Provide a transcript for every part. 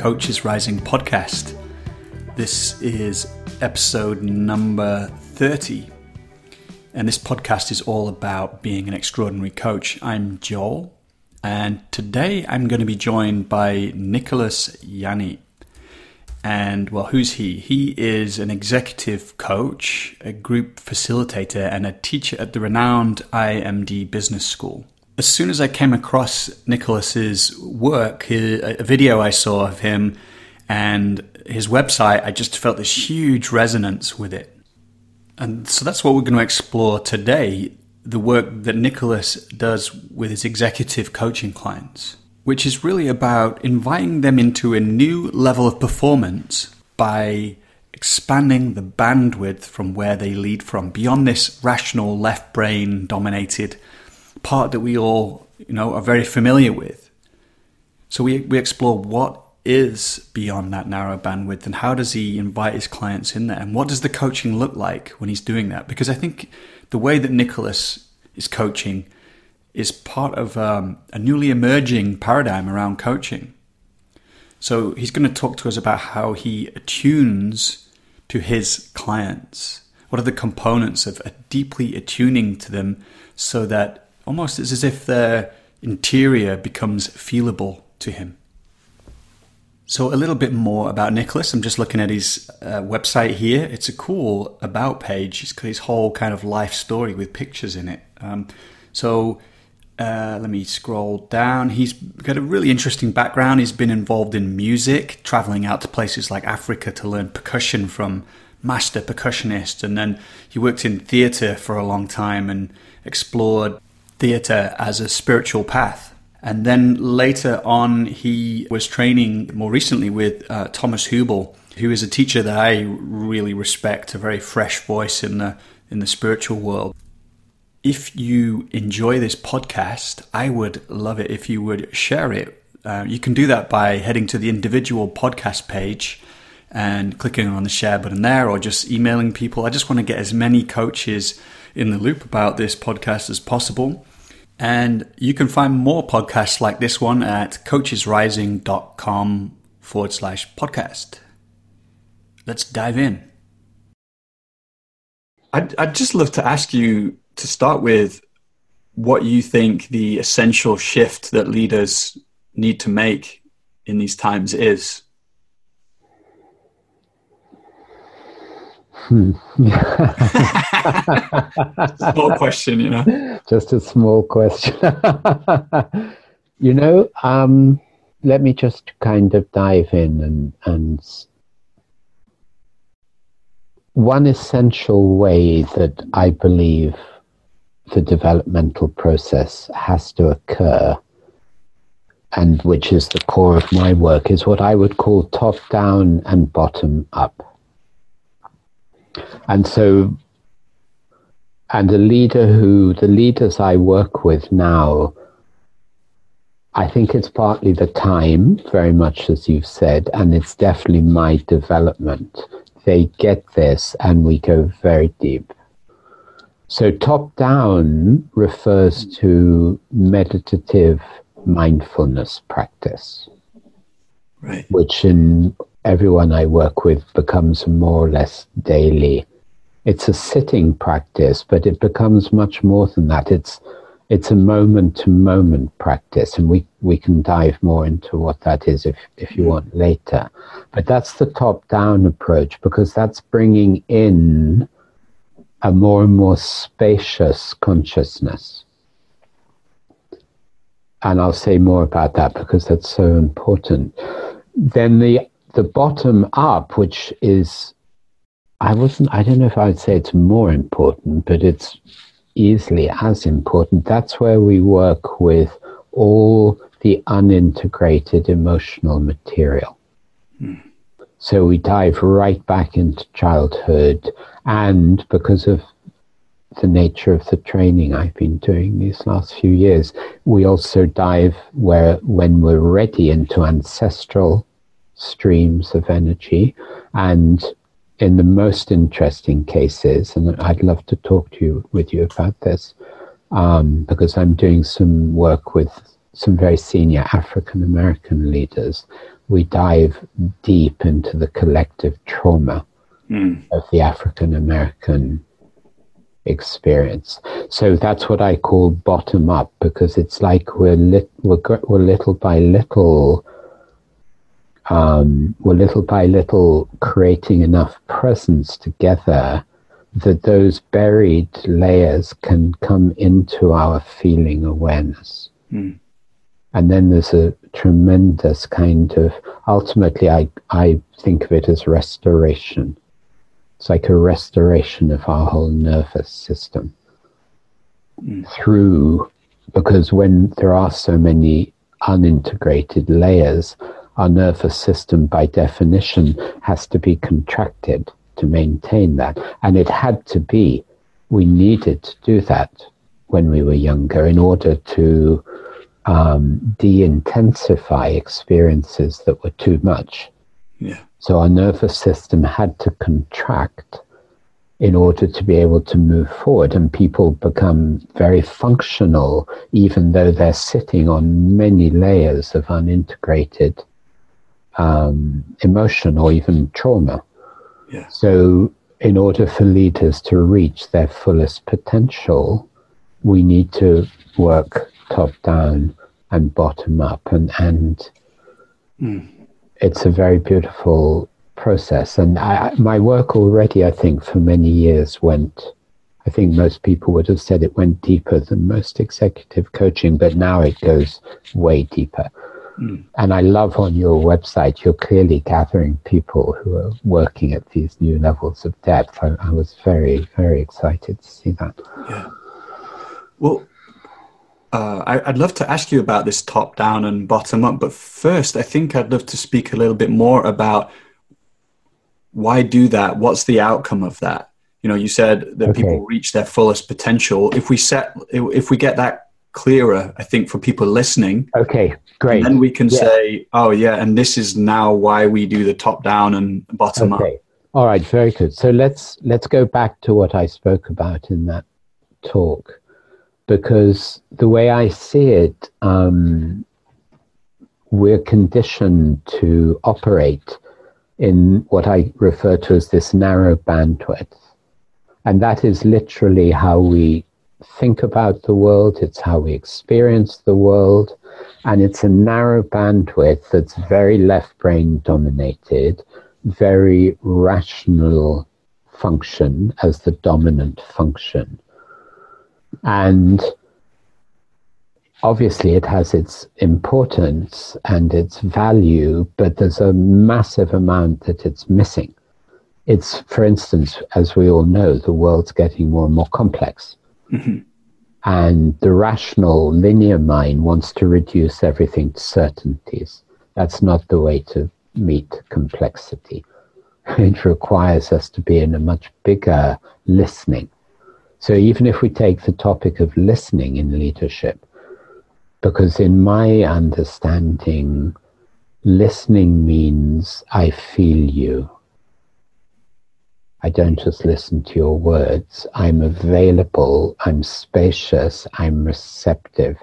Coaches Rising podcast. This is episode number 30. And this podcast is all about being an extraordinary coach. I'm Joel, and today I'm going to be joined by Nicholas Janni. And well, who's he? He is an executive coach, a group facilitator, and a teacher at the renowned IMD Business School. As soon as I came across Nicholas's work, a video I saw of him and his website, I just felt this huge resonance with it. And so that's what we're going to explore today the work that Nicholas does with his executive coaching clients which is really about inviting them into a new level of performance by expanding the bandwidth from where they lead from beyond this rational left brain dominated part that we all you know are very familiar with so we, we explore what is beyond that narrow bandwidth and how does he invite his clients in there and what does the coaching look like when he's doing that because i think the way that nicholas is coaching is part of um, a newly emerging paradigm around coaching. So he's going to talk to us about how he attunes to his clients. What are the components of deeply attuning to them so that almost it's as if their interior becomes feelable to him. So, a little bit more about Nicholas. I'm just looking at his uh, website here. It's a cool about page. He's got his whole kind of life story with pictures in it. Um, so, uh, let me scroll down. He's got a really interesting background. He's been involved in music, traveling out to places like Africa to learn percussion from master percussionists. And then he worked in theatre for a long time and explored theatre as a spiritual path. And then later on, he was training more recently with uh, Thomas Hübl, who is a teacher that I really respect, a very fresh voice in the in the spiritual world. If you enjoy this podcast, I would love it if you would share it. Uh, you can do that by heading to the individual podcast page and clicking on the share button there or just emailing people. I just want to get as many coaches in the loop about this podcast as possible. And you can find more podcasts like this one at coachesrising.com forward slash podcast. Let's dive in. I'd, I'd just love to ask you to start with what you think the essential shift that leaders need to make in these times is. Hmm. small question, you know. Just a small question. you know, um, let me just kind of dive in and, and one essential way that I believe the developmental process has to occur, and which is the core of my work, is what I would call top down and bottom up. And so, and a leader who, the leaders I work with now, I think it's partly the time, very much as you've said, and it's definitely my development. They get this, and we go very deep. So, top down refers to meditative mindfulness practice, right. which in everyone I work with becomes more or less daily. It's a sitting practice, but it becomes much more than that. It's it's a moment to moment practice, and we, we can dive more into what that is if, if you mm-hmm. want later. But that's the top down approach because that's bringing in a more and more spacious consciousness. And I'll say more about that because that's so important. Then the the bottom up, which is I wasn't I don't know if I'd say it's more important, but it's easily as important. That's where we work with all the unintegrated emotional material. Mm. So we dive right back into childhood, and because of the nature of the training I've been doing these last few years, we also dive where when we're ready into ancestral streams of energy and in the most interesting cases, and I'd love to talk to you with you about this, um, because I'm doing some work with some very senior African American leaders, we dive deep into the collective trauma mm. of the African American experience. So that's what I call bottom up because it's like we're, lit, we're, we're little by little, um, we're little by little creating enough presence together that those buried layers can come into our feeling awareness. Mm. And then there's a tremendous kind of, ultimately, I, I think of it as restoration. It's like a restoration of our whole nervous system mm. through, because when there are so many unintegrated layers, our nervous system, by definition, has to be contracted to maintain that. And it had to be, we needed to do that when we were younger in order to um, de intensify experiences that were too much. Yeah. So our nervous system had to contract in order to be able to move forward. And people become very functional, even though they're sitting on many layers of unintegrated um, emotion or even trauma. Yeah. So, in order for leaders to reach their fullest potential, we need to work top down and bottom up, and and mm. it's a very beautiful process. And I, my work already, I think, for many years went. I think most people would have said it went deeper than most executive coaching, but now it goes way deeper. Mm. And I love on your website, you're clearly gathering people who are working at these new levels of depth. I, I was very, very excited to see that. Yeah. Well, uh, I, would love to ask you about this top down and bottom up, but first, I think I'd love to speak a little bit more about why do that? What's the outcome of that? You know, you said that okay. people reach their fullest potential. If we set, if we get that clearer, I think, for people listening. Okay, great. then we can yeah. say, oh, yeah, and this is now why we do the top down and bottom okay. up. All right, very good. So let's let's go back to what I spoke about in that talk, because the way I see it, um, we're conditioned to operate in what I refer to as this narrow bandwidth, and that is literally how we think about the world, it's how we experience the world, and it's a narrow bandwidth that's very left brain dominated, very rational function as the dominant function. And obviously, it has its importance and its value, but there's a massive amount that it's missing. It's, for instance, as we all know, the world's getting more and more complex. Mm-hmm. And the rational linear mind wants to reduce everything to certainties. That's not the way to meet complexity. It requires us to be in a much bigger listening. So even if we take the topic of listening in leadership, because in my understanding, listening means I feel you. I don't just listen to your words. I'm available, I'm spacious, I'm receptive.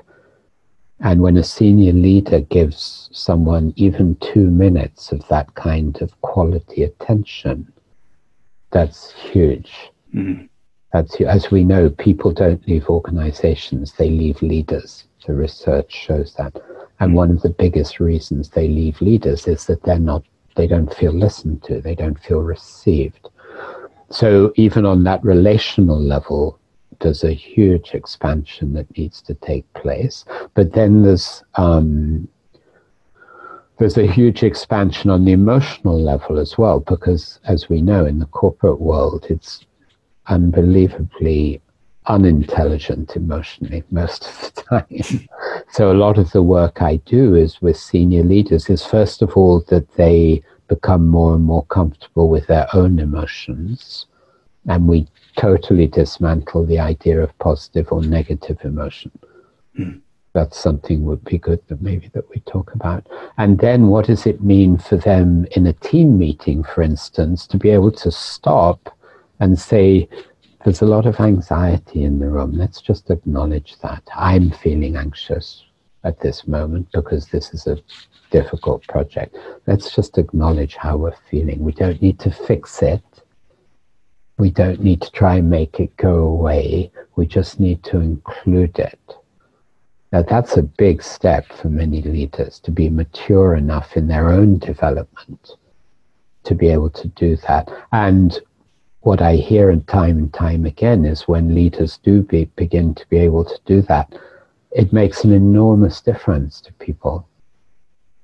And when a senior leader gives someone even two minutes of that kind of quality attention, that's huge. Mm-hmm. That's as we know, people don't leave organizations; they leave leaders. The research shows that, and one of the biggest reasons they leave leaders is that they're not, they don't feel listened to, they don't feel received so even on that relational level, there's a huge expansion that needs to take place. But then there's um, there's a huge expansion on the emotional level as well, because as we know in the corporate world, it's unbelievably unintelligent emotionally most of the time. so a lot of the work I do is with senior leaders is first of all that they become more and more comfortable with their own emotions. And we totally dismantle the idea of positive or negative emotion. Mm. That's something would be good that maybe that we talk about. And then what does it mean for them in a team meeting, for instance, to be able to stop and say, there's a lot of anxiety in the room. Let's just acknowledge that. I'm feeling anxious at this moment because this is a difficult project. Let's just acknowledge how we're feeling. We don't need to fix it. We don't need to try and make it go away. We just need to include it. Now, that's a big step for many leaders to be mature enough in their own development to be able to do that. And what I hear and time and time again is when leaders do be, begin to be able to do that, it makes an enormous difference to people.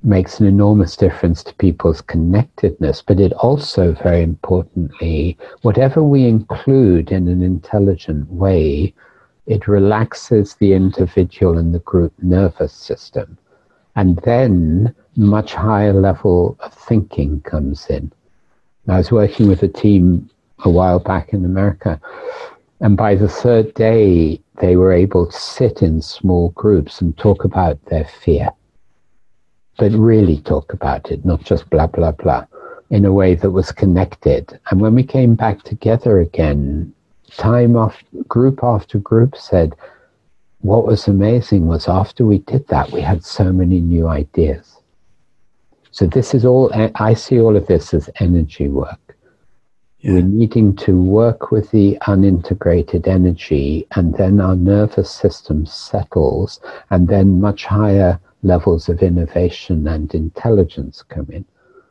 Makes an enormous difference to people's connectedness, but it also, very importantly, whatever we include in an intelligent way, it relaxes the individual and the group nervous system. And then much higher level of thinking comes in. I was working with a team a while back in America, and by the third day, they were able to sit in small groups and talk about their fear, but really talk about it, not just blah, blah, blah, in a way that was connected. And when we came back together again, time off, group after group said, what was amazing was after we did that, we had so many new ideas. So this is all, I see all of this as energy work. Yeah. We're needing to work with the unintegrated energy, and then our nervous system settles, and then much higher levels of innovation and intelligence come in.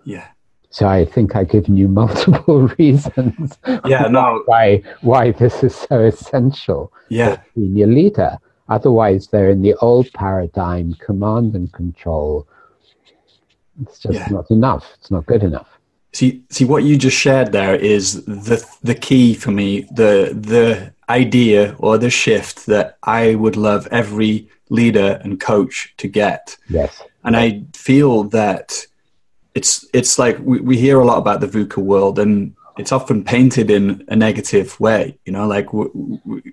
Yeah. So I think I've given you multiple reasons. Yeah, no. Why why this is so essential. Yeah. For senior leader. Otherwise, they're in the old paradigm, command and control. It's just yeah. not enough. It's not good enough. See, see what you just shared there is the the key for me. The the idea or the shift that I would love every leader and coach to get. Yes. And I feel that it's it's like we, we hear a lot about the VUCA world, and it's often painted in a negative way. You know, like we're,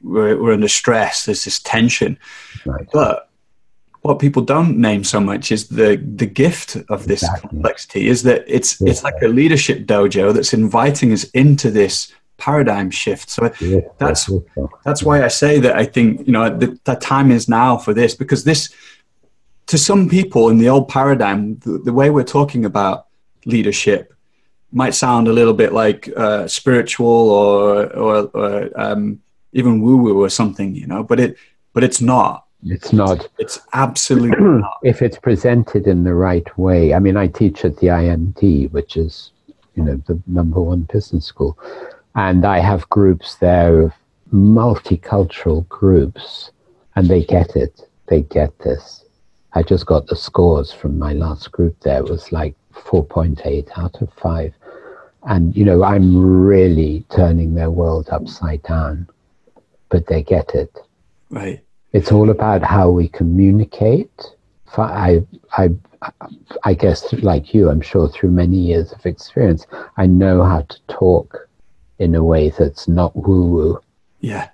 we're, we're under stress. There's this tension, right. but what people don't name so much is the the gift of this exactly. complexity is that it's yeah. it's like a leadership dojo that's inviting us into this paradigm shift so yeah, that's that's why i say that i think you know the, the time is now for this because this to some people in the old paradigm the, the way we're talking about leadership might sound a little bit like uh, spiritual or or, or um, even woo woo or something you know but it but it's not it's not. It's absolutely not. If it's presented in the right way. I mean, I teach at the IMD, which is, you know, the number one business school. And I have groups there of multicultural groups, and they get it. They get this. I just got the scores from my last group there. It was like 4.8 out of 5. And, you know, I'm really turning their world upside down, but they get it. Right. It's all about how we communicate. I, I, I guess, like you, I'm sure through many years of experience, I know how to talk in a way that's not woo woo. Yeah.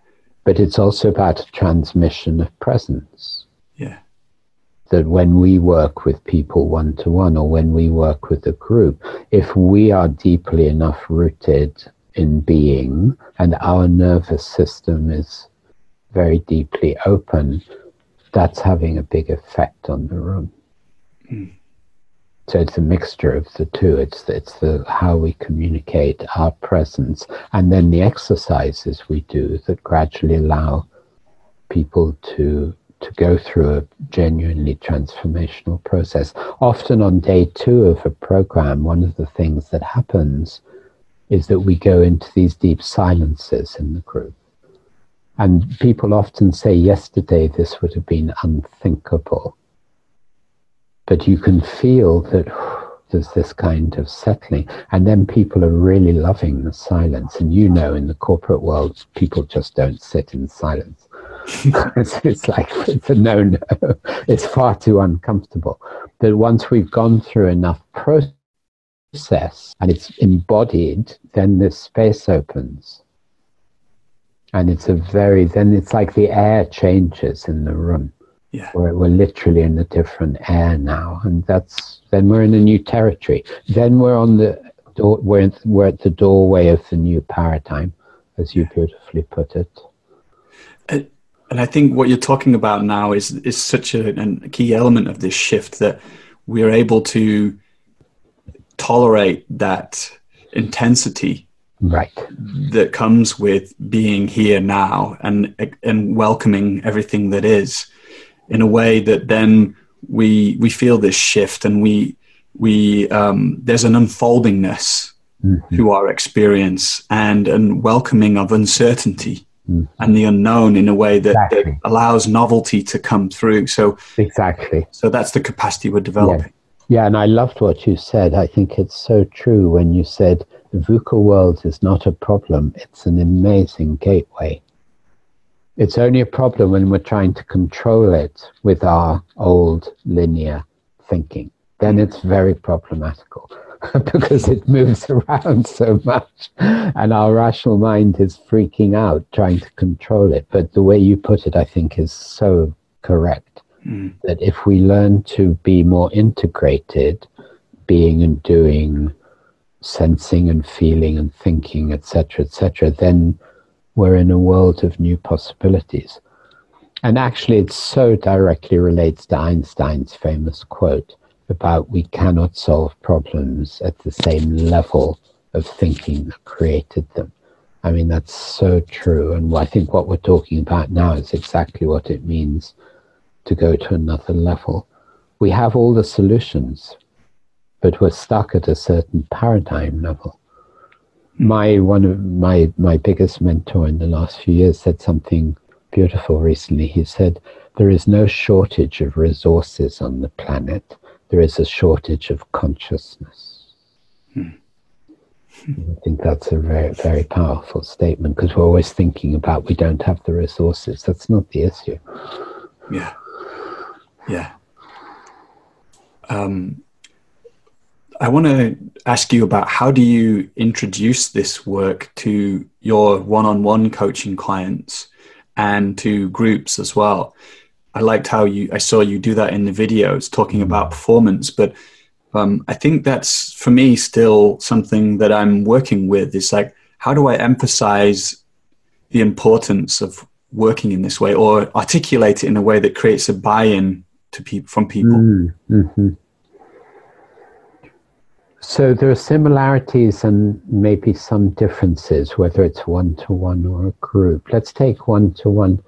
But it's also about a transmission of presence. Yeah. That when we work with people one to one or when we work with a group, if we are deeply enough rooted in being and our nervous system is very deeply open, that's having a big effect on the room. Mm. So it's a mixture of the two. It's it's the how we communicate our presence, and then the exercises we do that gradually allow people to to go through a genuinely transformational process. Often on day two of a program, one of the things that happens is that we go into these deep silences in the group. And people often say, yesterday this would have been unthinkable. But you can feel that there's this kind of settling. And then people are really loving the silence. And you know, in the corporate world, people just don't sit in silence. it's, it's like, it's a no no. It's far too uncomfortable. But once we've gone through enough process and it's embodied, then this space opens and it's a very then it's like the air changes in the room. Yeah. we're, we're literally in a different air now. And that's then we're in a new territory. Then we're on the door we're, we're at the doorway of the new paradigm as you beautifully put it. And, and I think what you're talking about now is is such a, a key element of this shift that we're able to tolerate that intensity right that comes with being here now and and welcoming everything that is in a way that then we we feel this shift and we we um, there's an unfoldingness mm-hmm. to our experience and and welcoming of uncertainty mm-hmm. and the unknown in a way that, exactly. that, allows novelty to come through so exactly so that's the capacity we're developing yeah. yeah and i loved what you said i think it's so true when you said VUCA world is not a problem it's an amazing gateway it's only a problem when we're trying to control it with our old linear thinking. Then it's very problematical because it moves around so much and our rational mind is freaking out trying to control it. But the way you put it, I think, is so correct mm. that if we learn to be more integrated, being and doing, sensing and feeling and thinking, etc., etc., then we're in a world of new possibilities. And actually, it so directly relates to Einstein's famous quote about we cannot solve problems at the same level of thinking that created them. I mean, that's so true. And I think what we're talking about now is exactly what it means to go to another level. We have all the solutions, but we're stuck at a certain paradigm level my one of my my biggest mentor in the last few years said something beautiful recently. He said, "There is no shortage of resources on the planet. There is a shortage of consciousness." Hmm. I think that's a very very powerful statement because we're always thinking about we don't have the resources. That's not the issue. Yeah, yeah. Um, I want to ask you about how do you introduce this work to your one-on-one coaching clients and to groups as well. I liked how you I saw you do that in the videos talking about performance, but um, I think that's for me still something that I'm working with. Is like how do I emphasize the importance of working in this way or articulate it in a way that creates a buy-in to people from people. Mm, mm-hmm. So there are similarities and maybe some differences, whether it's one to one or a group. Let's take one to one.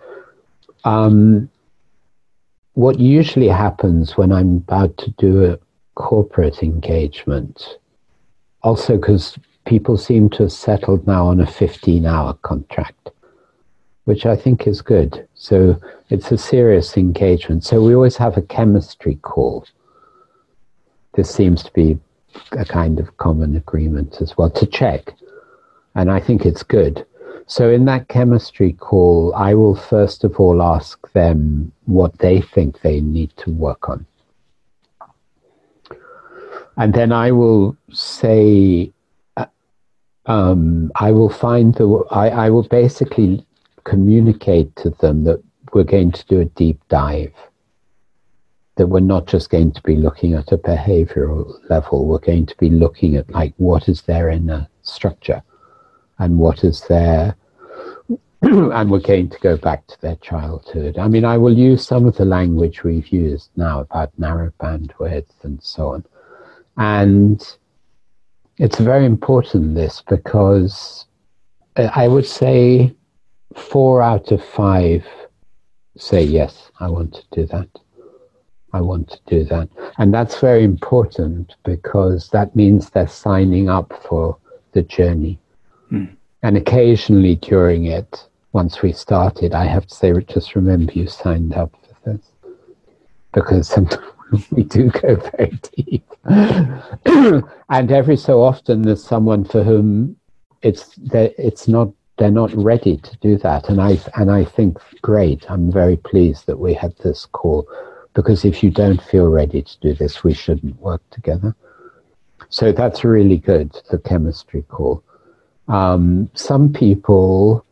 What usually happens when I'm about to do a corporate engagement, also because people seem to have settled now on a 15 hour contract, which I think is good. So it's a serious engagement. So we always have a chemistry call. This seems to be a kind of common agreement as well to check. And I think it's good. So in that chemistry call, I will first of all ask them what they think they need to work on. And then I will say, uh, um, I will find the, I, I will basically communicate to them that we're going to do a deep dive that we're not just going to be looking at a behavioral level, we're going to be looking at like what is there in a structure and what is there and we're going to go back to their childhood. I mean, I will use some of the language we've used now about narrow bandwidth and so on. And it's very important, this, because I would say four out of five say, yes, I want to do that. I want to do that. And that's very important because that means they're signing up for the journey. Mm. And occasionally during it, once we started, I have to say, just remember you signed up for this. Because sometimes we do go very deep. and every so often there's someone for whom it's it's not they're not ready to do that. And I and I think great. I'm very pleased that we had this call because if you don't feel ready to do this, we shouldn't work together. So that's really good, the chemistry call. Um, some people,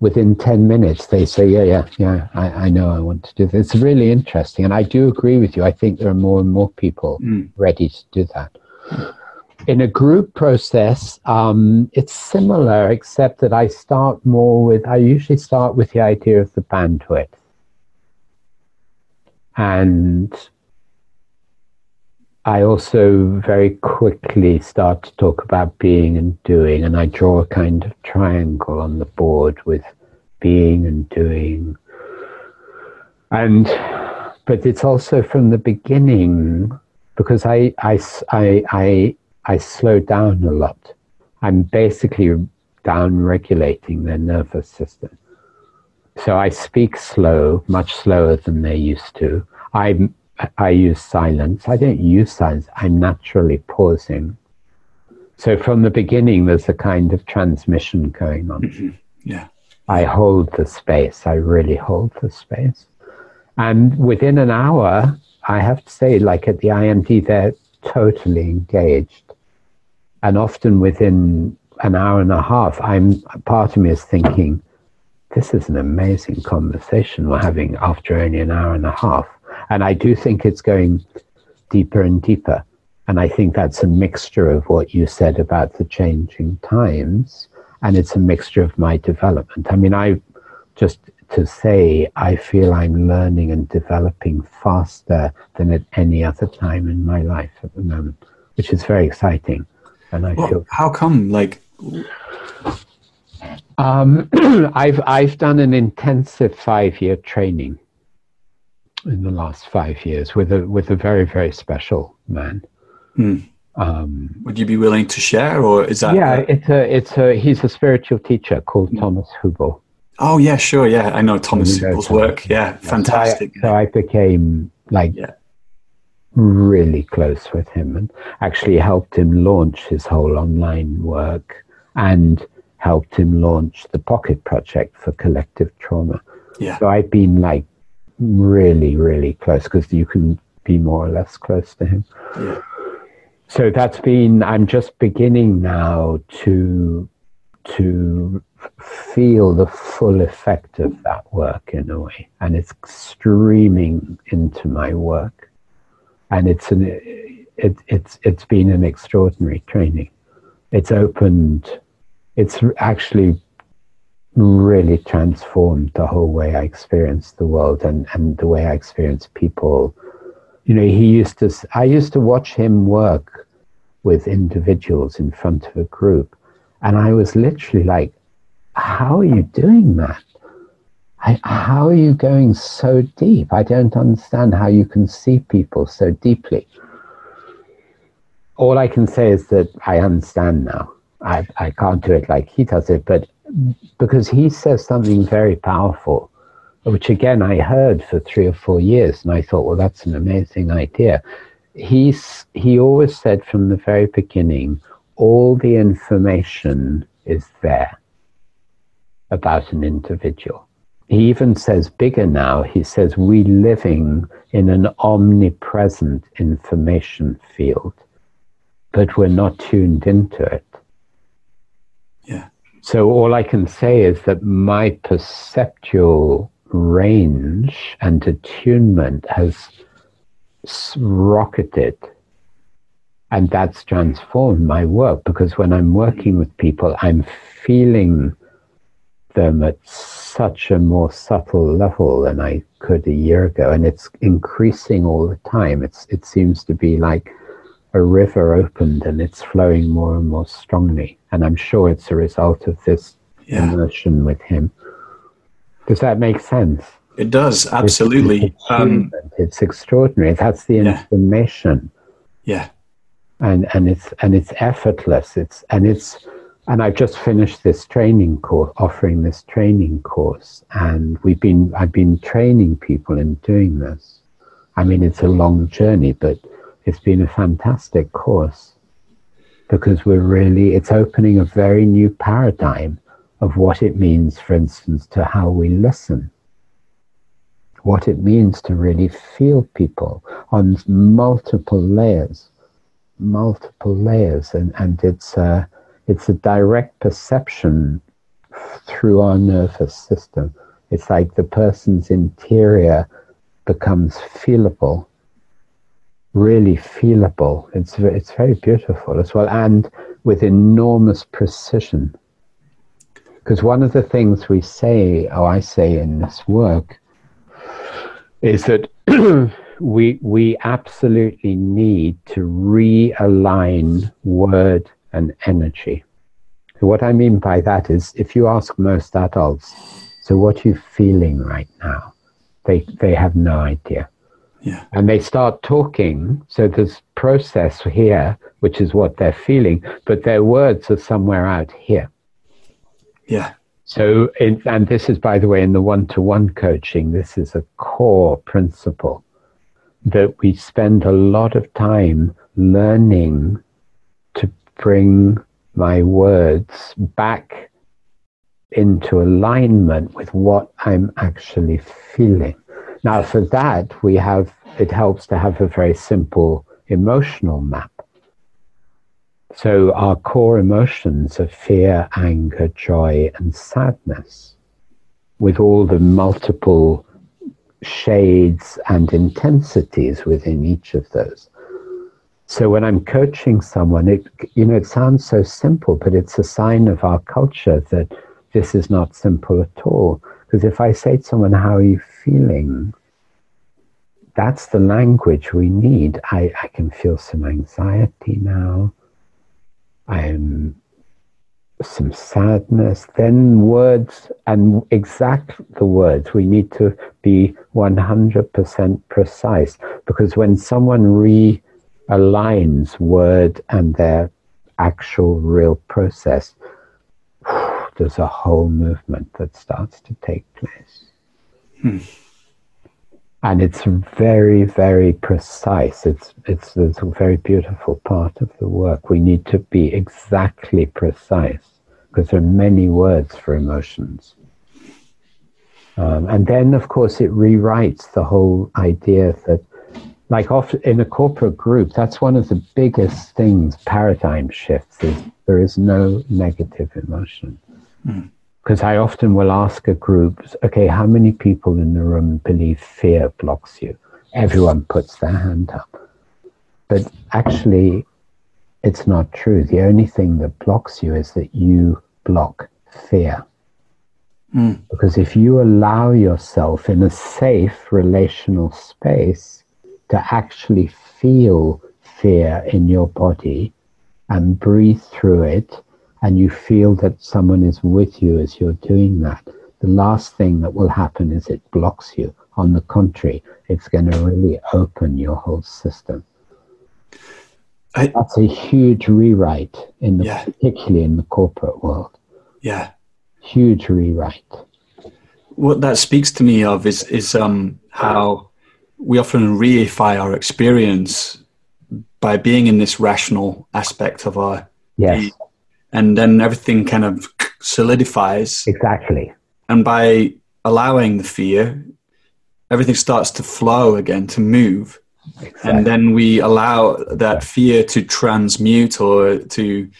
within 10 minutes, they say, Yeah, yeah, yeah, I, I, know I want to do this. It's really interesting. And I do agree with you. I think there are more and more people mm. ready to do that. in a group process, um, it's similar, except that I start more with, I usually start with the idea of the bandwidth. And I also very quickly start to talk about being and doing, and I draw a kind of triangle on the board with being and doing. And, but it's also from the beginning because I, I, I, I, I slow down a lot. I'm basically down regulating their nervous system. So I speak slow, much slower than they used to. I I use silence. I don't use silence. I'm naturally pausing. So from the beginning, there's a kind of transmission going on. Mm-hmm. Yeah. I hold the space. I really hold the space. And within an hour, I have to say, like at the IMD, they're totally engaged. And often within an hour and a half, I'm part of me is thinking, this is an amazing conversation we're having after only an hour and a half. And I do think it's going deeper and deeper. And I think that's a mixture of what you said about the changing times, and it's a mixture of my development. I mean, I just to say I feel I'm learning and developing faster than at any other time in my life at the moment, which is very exciting. And I well, feel how come like um, I've I've done an intensive five year training in the last five years with a with a very very special man. Hmm. Um, Would you be willing to share, or is that? Yeah, it's a it's a he's a spiritual teacher called hmm. Thomas Hübl. Oh yeah, sure, yeah, I know Thomas Hübl's work. Yeah, fantastic. So I, so I became like yeah. really close with him, and actually helped him launch his whole online work, and helped him launch the Pocket Project for collective trauma. Yeah. So I've been like really, really close because you can be more or less close to him. Yeah. So that's been. I'm just beginning now to to feel the full effect of that work in a way, and it's streaming into my work, and it's an it, it's it's been an extraordinary training. It's opened. It's actually really transformed the whole way I experience the world and, and the way I experience people. You know, he used to, I used to watch him work with individuals in front of a group. And I was literally like, how are you doing that? I, how are you going so deep? I don't understand how you can see people so deeply. All I can say is that I understand now. I, I can't do it like he does it, but because he says something very powerful, which again I heard for three or four years, and I thought, well, that's an amazing idea. He's he always said from the very beginning, all the information is there about an individual. He even says bigger now, he says we living in an omnipresent information field, but we're not tuned into it. So all I can say is that my perceptual range and attunement has rocketed. And that's transformed my work because when I'm working with people, I'm feeling them at such a more subtle level than I could a year ago. And it's increasing all the time. It's, it seems to be like a river opened and it's flowing more and more strongly. And I'm sure it's a result of this yeah. immersion with him. Does that make sense? It does, absolutely. It's, um, it's extraordinary. That's the yeah. information. Yeah. And and it's and it's effortless. It's and it's and I've just finished this training course, offering this training course, and we've been I've been training people in doing this. I mean, it's a long journey, but it's been a fantastic course because we're really, it's opening a very new paradigm of what it means, for instance, to how we listen. What it means to really feel people on multiple layers, multiple layers, and, and it's a, it's a direct perception through our nervous system. It's like the person's interior becomes feelable really feelable. It's it's very beautiful as well, and with enormous precision. Because one of the things we say, or I say in this work, is that we we absolutely need to realign word and energy. So what I mean by that is, if you ask most adults, so what are you feeling right now? They they have no idea. Yeah. And they start talking. So there's process here, which is what they're feeling, but their words are somewhere out here. Yeah. So, in, and this is, by the way, in the one to one coaching, this is a core principle that we spend a lot of time learning to bring my words back into alignment with what I'm actually feeling. Now, for that, we have, it helps to have a very simple emotional map. So, our core emotions are fear, anger, joy, and sadness, with all the multiple shades and intensities within each of those. So when I'm coaching someone, it you know it sounds so simple, but it's a sign of our culture that this is not simple at all. Because if I say to someone, "How are you feeling?" That's the language we need. I, I can feel some anxiety now. I'm some sadness, then words and exact the words. We need to be 100% precise because when someone realigns word and their actual real process, there's a whole movement that starts to take place. Hmm. And it's very, very precise. It's, it's, it's a very beautiful part of the work. We need to be exactly precise because there are many words for emotions. Um, and then, of course, it rewrites the whole idea that, like often in a corporate group, that's one of the biggest things, paradigm shifts, is there is no negative emotion. Because. I often will ask a group, okay, how many people in the room believe fear blocks you? Everyone puts their hand up. But actually, it's not true. The only thing that blocks you is that you block fear. Mm. Because if you allow yourself in a safe relational space to actually feel fear in your body and breathe through it, and you feel that someone is with you as you're doing that, the last thing that will happen is it blocks you. On the contrary, it's going to really open your whole system. I, That's a huge rewrite in the, yeah. particularly in the corporate world. Yeah, huge rewrite. What that speaks to me of is is um, how we often reify our experience by being in this rational aspect of our yes, and then everything kind of solidifies exactly. And by allowing the fear, everything starts to flow again, to move. Exactly. And then we allow that fear to transmute or to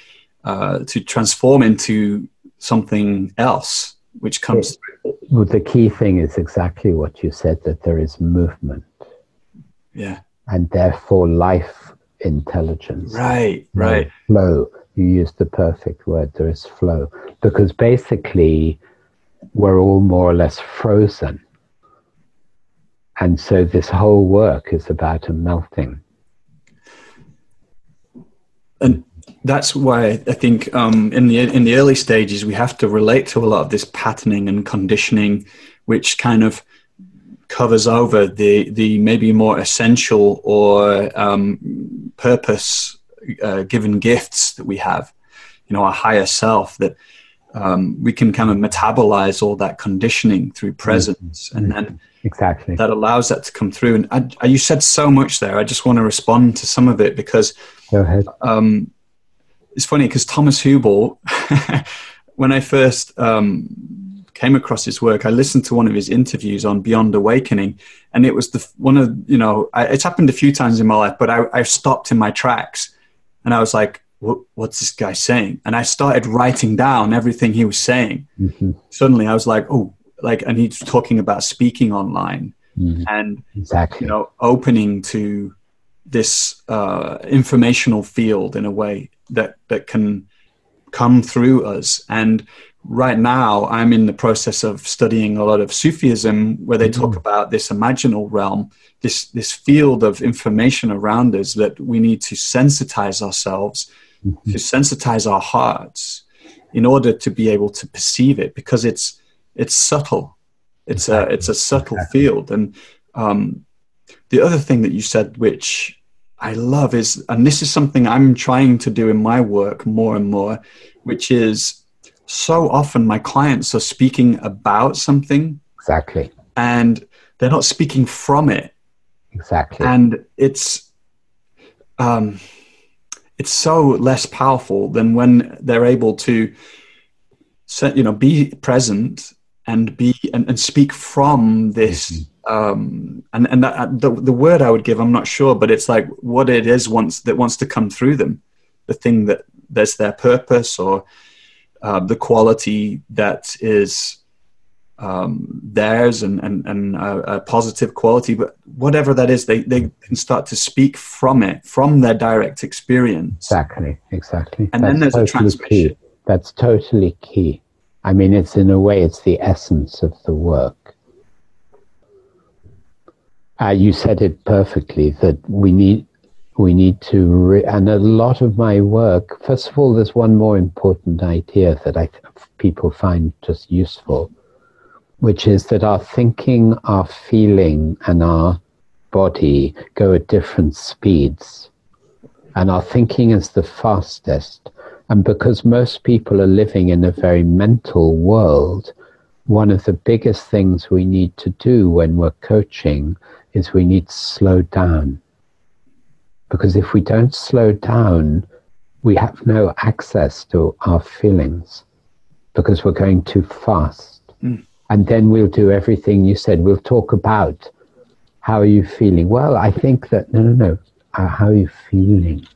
uh, to transform into something else, which comes. It, well, the key thing is exactly what you said that there is movement. Yeah. And therefore, life intelligence. Right, right. Flow. You used the perfect word. There is flow. Because basically, we're all more or less frozen and so this whole work is about a melting. And that's why I think um, in the in the early stages we have to relate to a lot of this patterning and conditioning, which kind of covers over the the maybe more essential or um, purpose uh, given gifts that we have. You know, our higher self that um, we can kind of metabolize all that conditioning through presence, mm-hmm. and then exactly that allows that to come through. And I, I, you said so much there. I just want to respond to some of it because go ahead. Um, it's funny because Thomas Hübl, when I first um, came across his work, I listened to one of his interviews on Beyond Awakening, and it was the one of you know I, it's happened a few times in my life, but I, I stopped in my tracks, and I was like, what's this guy saying? And I started writing down everything he was saying. Mm-hmm. Suddenly, I was like, oh, like, and he's talking about speaking online mm-hmm. and exactly, you know, opening to this uh, informational field in a way that that can come through us. And right now, I'm in the process of studying a lot of Sufism, where they talk mm-hmm. about this imaginal realm, this this field of information around us that we need to sensitize ourselves, mm-hmm. to sensitize our hearts, in order to be able to perceive it, because it's it's subtle. It's a it's a subtle field, and um, the other thing that you said, which I love, is and this is something I'm trying to do in my work more and more, which is so often my clients are speaking about something exactly, and they're not speaking from it. Exactly, and it's um, it's so less powerful than when they're able to, set, you know, be present and be and, and speak from this mm-hmm. Um and and that, the, the word i would give i'm not sure but it's like what it is wants that wants to come through them the thing that there's their purpose or uh, the quality that is um, theirs and, and, and a, a, positive quality, but whatever that is, they, they can start to speak from it, from their direct experience. Exactly, exactly. And That's then there's totally a transmission. Key. That's totally key. I mean, it's in a way, it's the essence of the work. Uh, you said it perfectly that we need we need to, re- and a lot of my work. First of all, there's one more important idea that I people find just useful, which is that our thinking, our feeling, and our body go at different speeds, and our thinking is the fastest, and because most people are living in a very mental world, one of the biggest things we need to do when we're coaching is we need to slow down. Because if we don't slow down, we have no access to our feelings because we're going too fast. Mm. And then we'll do everything you said. We'll talk about how are you feeling? Well, I think that, no, no, no. Uh, how are you feeling?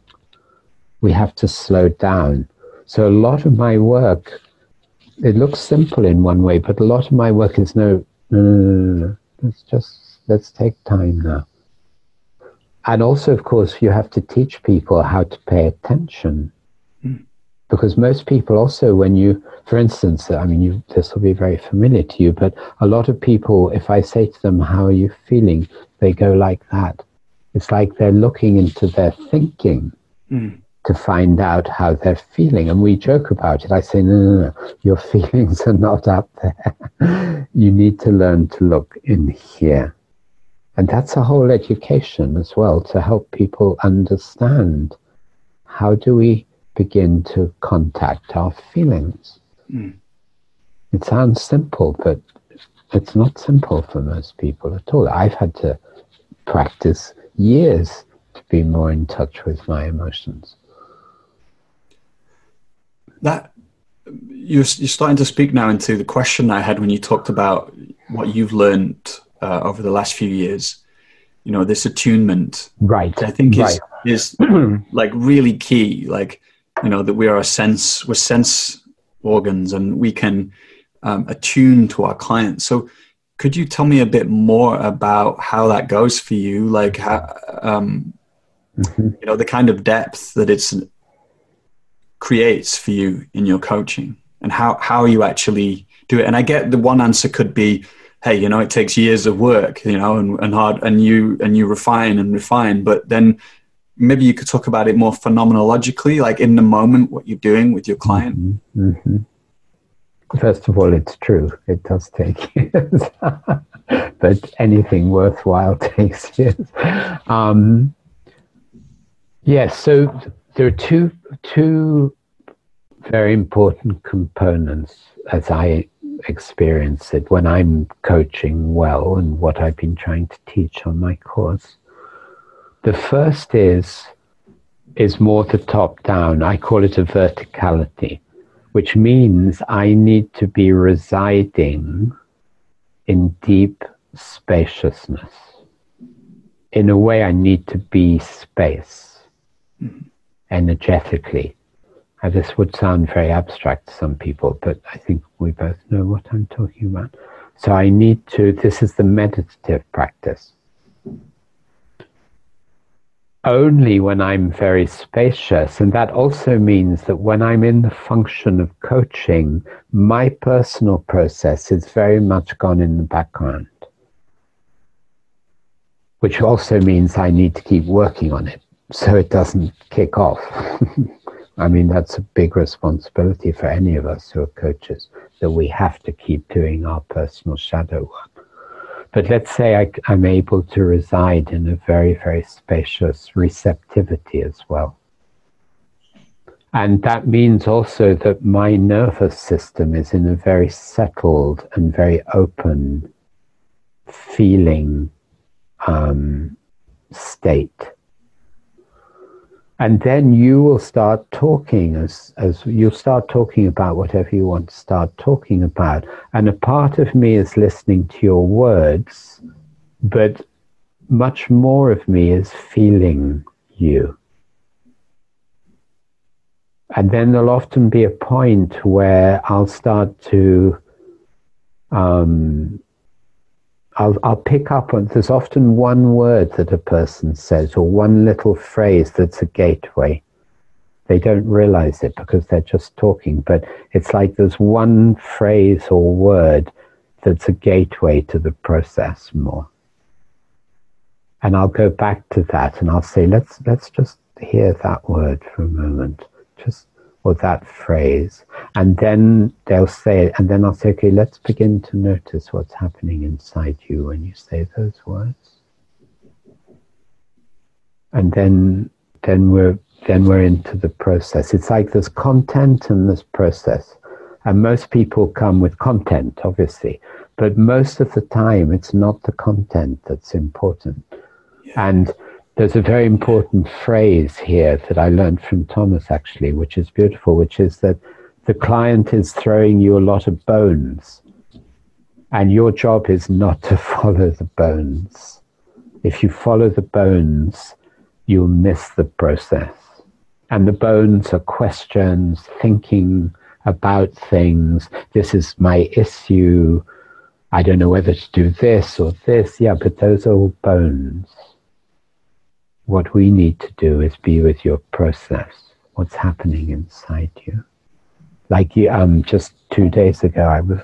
we have to slow down. So a lot of my work, it looks simple in one way, but a lot of my work is no, no, no, no, no. Let's just, let's take time now. And also, of course, you have to teach people how to pay attention. Mm. Because most people also, when you, for instance, I mean, you, this will be very familiar to you, but a lot of people, if I say to them, How are you feeling? they go like that. It's like they're looking into their thinking. Mm to find out how they're feeling. And we joke about it. I say, no, no, no, your feelings are not up there. you need to learn to look in here. And that's a whole education as well to help people understand how do we begin to contact our feelings. Mm. It sounds simple, but it's not simple for most people at all. I've had to practice years to be more in touch with my emotions that you're, you're starting to speak now into the question I had when you talked about what you've learned uh, over the last few years. You know, this attunement, right? I think is right. is like really key. Like, you know, that we are a sense, we're sense organs, and we can um, attune to our clients. So, could you tell me a bit more about how that goes for you? Like, how, um, mm-hmm. you know, the kind of depth that it's creates for you in your coaching and how, how you actually do it. And I get the one answer could be, hey, you know, it takes years of work, you know, and, and hard and you and you refine and refine. But then maybe you could talk about it more phenomenologically, like in the moment, what you're doing with your client. Mm-hmm. Mm-hmm. First of all, it's true. It does take years. but anything worthwhile takes years. Um, yes, so there are two two very important components as I experience it when I'm coaching well and what I've been trying to teach on my course. The first is is more the top down. I call it a verticality, which means I need to be residing in deep spaciousness. In a way, I need to be space. Mm-hmm energetically. Now, this would sound very abstract to some people, but I think we both know what I'm talking about. So I need to, this is the meditative practice. only when I'm very spacious. And that also means that when I'm in the function of coaching, my personal process is very much gone in the background, which also means I need to keep working on it so it doesn't kick off. I mean, that's a big responsibility for any of us who are coaches that we have to keep doing our personal shadow work. But let's say I, am able to reside in a very, very spacious receptivity as well. And that means also that my nervous system is in a very settled and very open feeling um, state and then you will start talking as as you'll start talking about whatever you want to start talking about. And a part of me is listening to your words but much more of me is feeling you. And then there'll often be a point where i'll start to um, I'll, I'll pick up on there's often one word that a person says or one little phrase that's a gateway. They don't realize it because they're just talking, but it's like there's one phrase or word that's a gateway to the process more. And I'll go back to that and I'll say, let's let's just hear that word for a moment. Just or that phrase. And then they'll say it, and then I'll say, okay, let's begin to notice what's happening inside you when you say those words. And then then we're then we're into the process. It's like there's content and this process. And most people come with content, obviously. But most of the time it's not the content that's important. Yeah. And there's a very important phrase here that I learned from Thomas actually, which is beautiful, which is that the client is throwing you a lot of bones, and your job is not to follow the bones. If you follow the bones, you'll miss the process. And the bones are questions, thinking about things. This is my issue. I don't know whether to do this or this. Yeah, but those are all bones what we need to do is be with your process, what's happening inside you. Like um, just two days ago, I was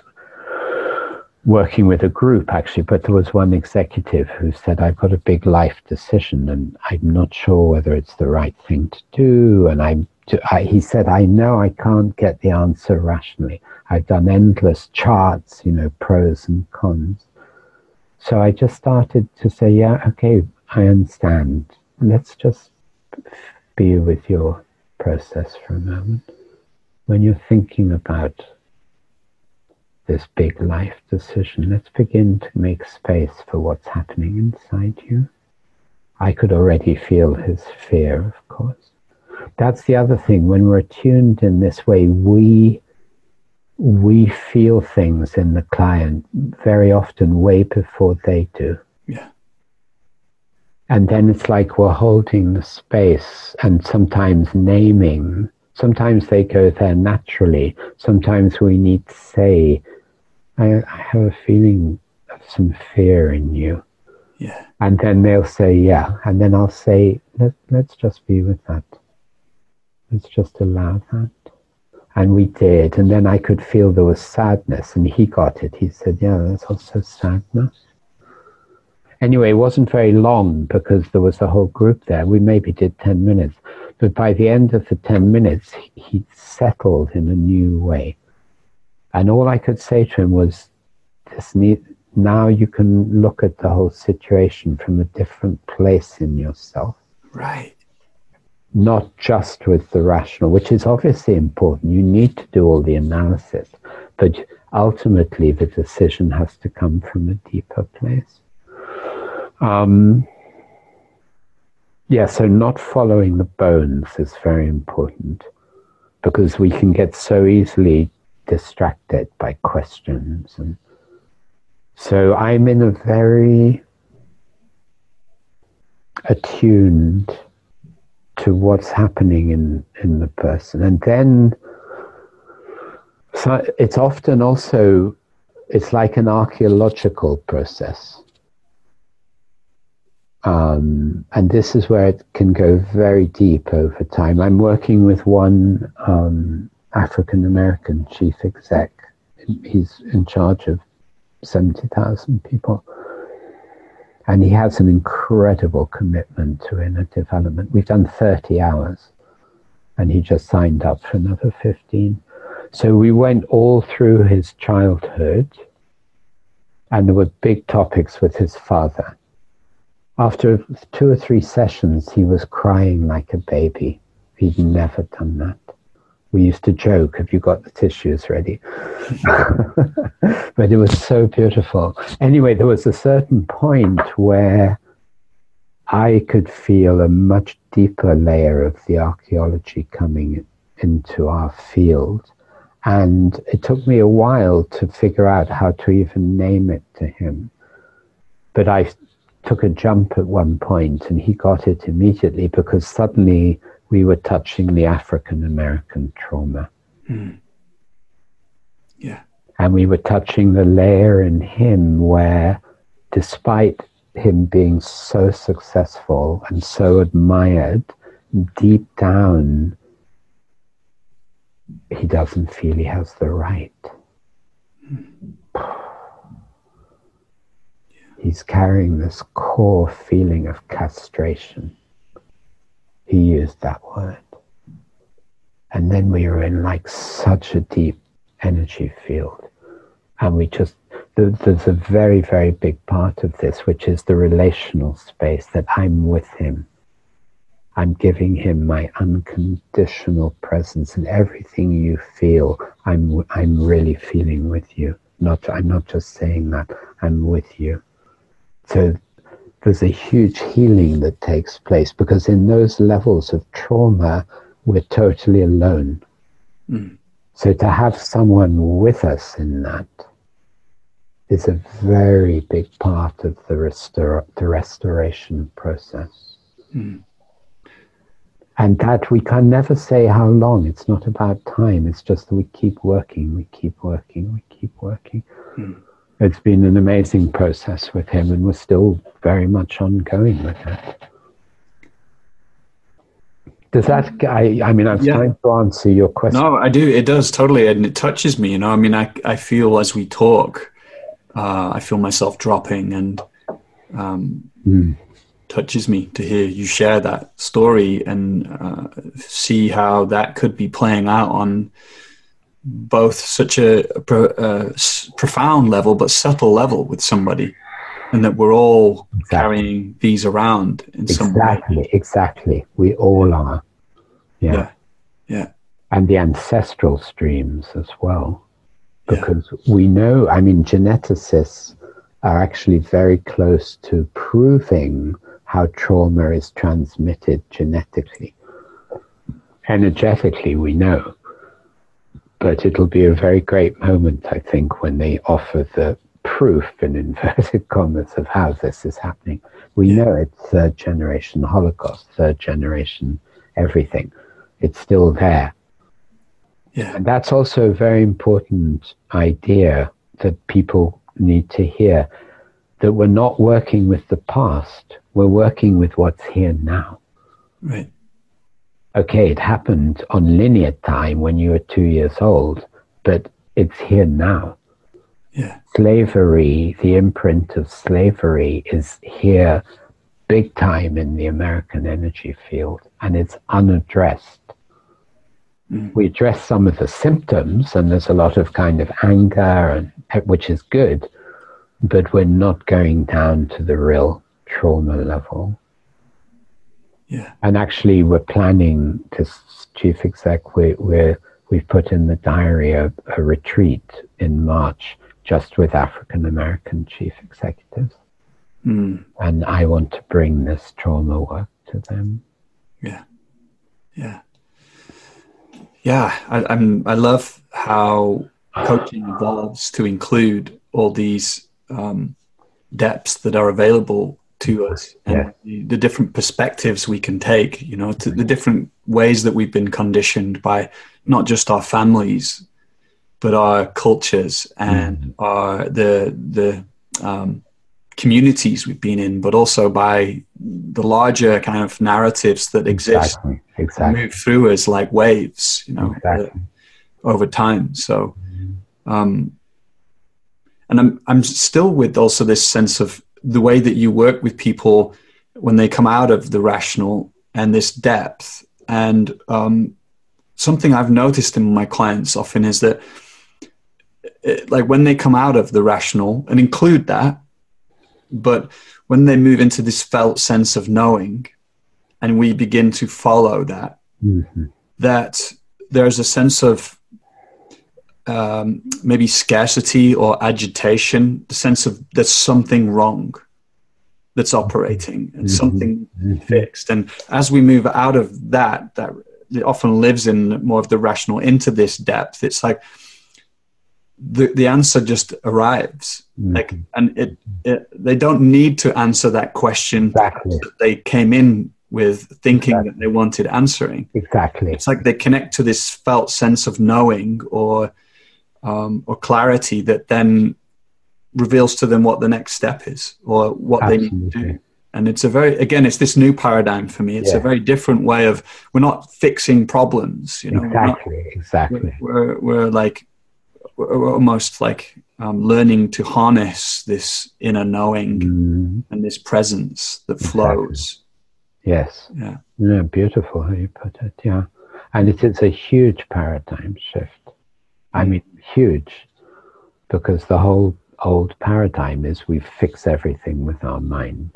working with a group actually, but there was one executive who said, I've got a big life decision and I'm not sure whether it's the right thing to do. And I'm, to, I, he said, I know I can't get the answer rationally. I've done endless charts, you know, pros and cons. So I just started to say, yeah, okay, I understand let's just be with your process for a moment. When you're thinking about this big life decision, let's begin to make space for what's happening inside you. I could already feel his fear, of course. That's the other thing. When we're tuned in this way, we we feel things in the client very often way before they do. Yeah. And then it's like we're holding the space and sometimes naming. Sometimes they go there naturally. Sometimes we need to say, I, I have a feeling of some fear in you. Yeah. And then they'll say, yeah. And then I'll say, Let, let's just be with that. Let's just allow that. And we did. And then I could feel there was sadness. And he got it. He said, yeah, there's also sadness. Anyway, it wasn't very long because there was a whole group there. We maybe did 10 minutes. But by the end of the 10 minutes, he settled in a new way. And all I could say to him was, this need, now you can look at the whole situation from a different place in yourself. Right. Not just with the rational, which is obviously important. You need to do all the analysis, but ultimately the decision has to come from a deeper place. Um, yeah, so not following the bones is very important because we can get so easily distracted by questions. And so I'm in a very attuned to what's happening in, in the person. And then so it's often also, it's like an archaeological process Um, and this is where it can go very deep over time. I'm working with one um, African American chief exec. He's in charge of 70,000 people. And he has an incredible commitment to inner development. We've done 30 hours, and he just signed up for another 15. So we went all through his childhood, and there were big topics with his father. After two or three sessions, he was crying like a baby. He'd never done that we used to joke, have you got the tissues ready? but it was so beautiful. Anyway, there was a certain point where I could feel a much deeper layer of the archaeology coming into our field. And it took me a while to figure out how to even name it to him. But I took a jump at one point and he got it immediately because suddenly we were touching the African American trauma. Mm. Yeah. And we were touching the layer in him where, despite him being so successful and so admired, deep down, he doesn't feel he has the right. Mm. He's carrying this core feeling of castration he used that word. And then we were in like such a deep energy field. And we just, there's a very, very big part of this, which is the relational space that I'm with him. I'm giving him my unconditional presence and everything you feel, I'm, I'm really feeling with you. Not, I'm not just saying that, I'm with you. So there's a huge healing that takes place because in those levels of trauma, we're totally alone. Mm. So to have someone with us in that is a very big part of the, restor- the restoration process. Mm. And that we can never say how long. It's not about time. It's just that we keep working, we keep working, we keep working. Mm it's been an amazing process with him, and we're still very much ongoing with it. Does that? I, I mean, I'm yeah. trying to answer your question. No, I do. It does totally, and it touches me. You know, I mean, I I feel as we talk, uh, I feel myself dropping, and um, mm. touches me to hear you share that story and uh, see how that could be playing out on both such a, a, a, profound level but subtle level with somebody and that we're all exactly. carrying these around in exactly, some way. Exactly, we all are. Yeah. yeah. yeah. And the ancestral streams as well. Because yeah. we know, I mean, geneticists are actually very close to proving how trauma is transmitted genetically. Energetically, we know but it'll be a very great moment, I think, when they offer the proof in inverted commas of how this is happening. We yeah. know it's third generation Holocaust, third generation everything. It's still there. Yeah. And that's also a very important idea that people need to hear that we're not working with the past, we're working with what's here now. Right okay, it happened on linear time when you were two years old, but it's here now. Yeah. Slavery, the imprint of slavery is here big time in the American energy field and it's unaddressed. Mm. We address some of the symptoms and there's a lot of kind of anger and which is good, but we're not going down to the real trauma level. Yeah. And actually, we're planning, because chief exec, we, we're, we've put in the diary a, a retreat in March just with African American chief executives. Mm. And I want to bring this trauma work to them. Yeah. Yeah. Yeah. I, I'm, I love how coaching evolves to include all these um, depths that are available to us and yeah. the, the, different perspectives we can take you know the different ways that we've been conditioned by not just our families but our cultures and mm. our the the um, communities we've been in, but also by the larger kind of narratives that exist exactly, exactly. move through us like waves, you know, Exactly. uh, over time. So, um, and I'm I'm still with also this sense of the way that you work with people when they come out of the rational and this depth. And um, something I've noticed in my clients often is that, it, like when they come out of the rational and include that, but when they move into this felt sense of knowing, and we begin to follow that, Mhm. that there's a sense of um, maybe scarcity or agitation, the sense of there's something wrong that's operating and Mhm. something Mhm. fixed. And as we move out of that, that it often lives in more of the rational into this depth. It's like the the answer just arrives. Like, and it, it they don't need to answer that question Exactly. that they came in with thinking Exactly. that they wanted answering. Exactly. It's like they connect to this felt sense of knowing or um, or clarity that then reveals to them what the next step is or what they need to do. And it's a very again, it's this new paradigm for me. It's a very different way of we're not fixing problems, you know. We're, not, Exactly. Exactly. we're, we're like we're we're almost like um, learning to harness this inner knowing Mm, and this presence that Exactly. flows. yes. Yeah. Yeah, beautiful how you put it. Yeah. And it is a huge paradigm shift. I Mm. mean, huge. Because the whole old paradigm is we fix everything with our mind.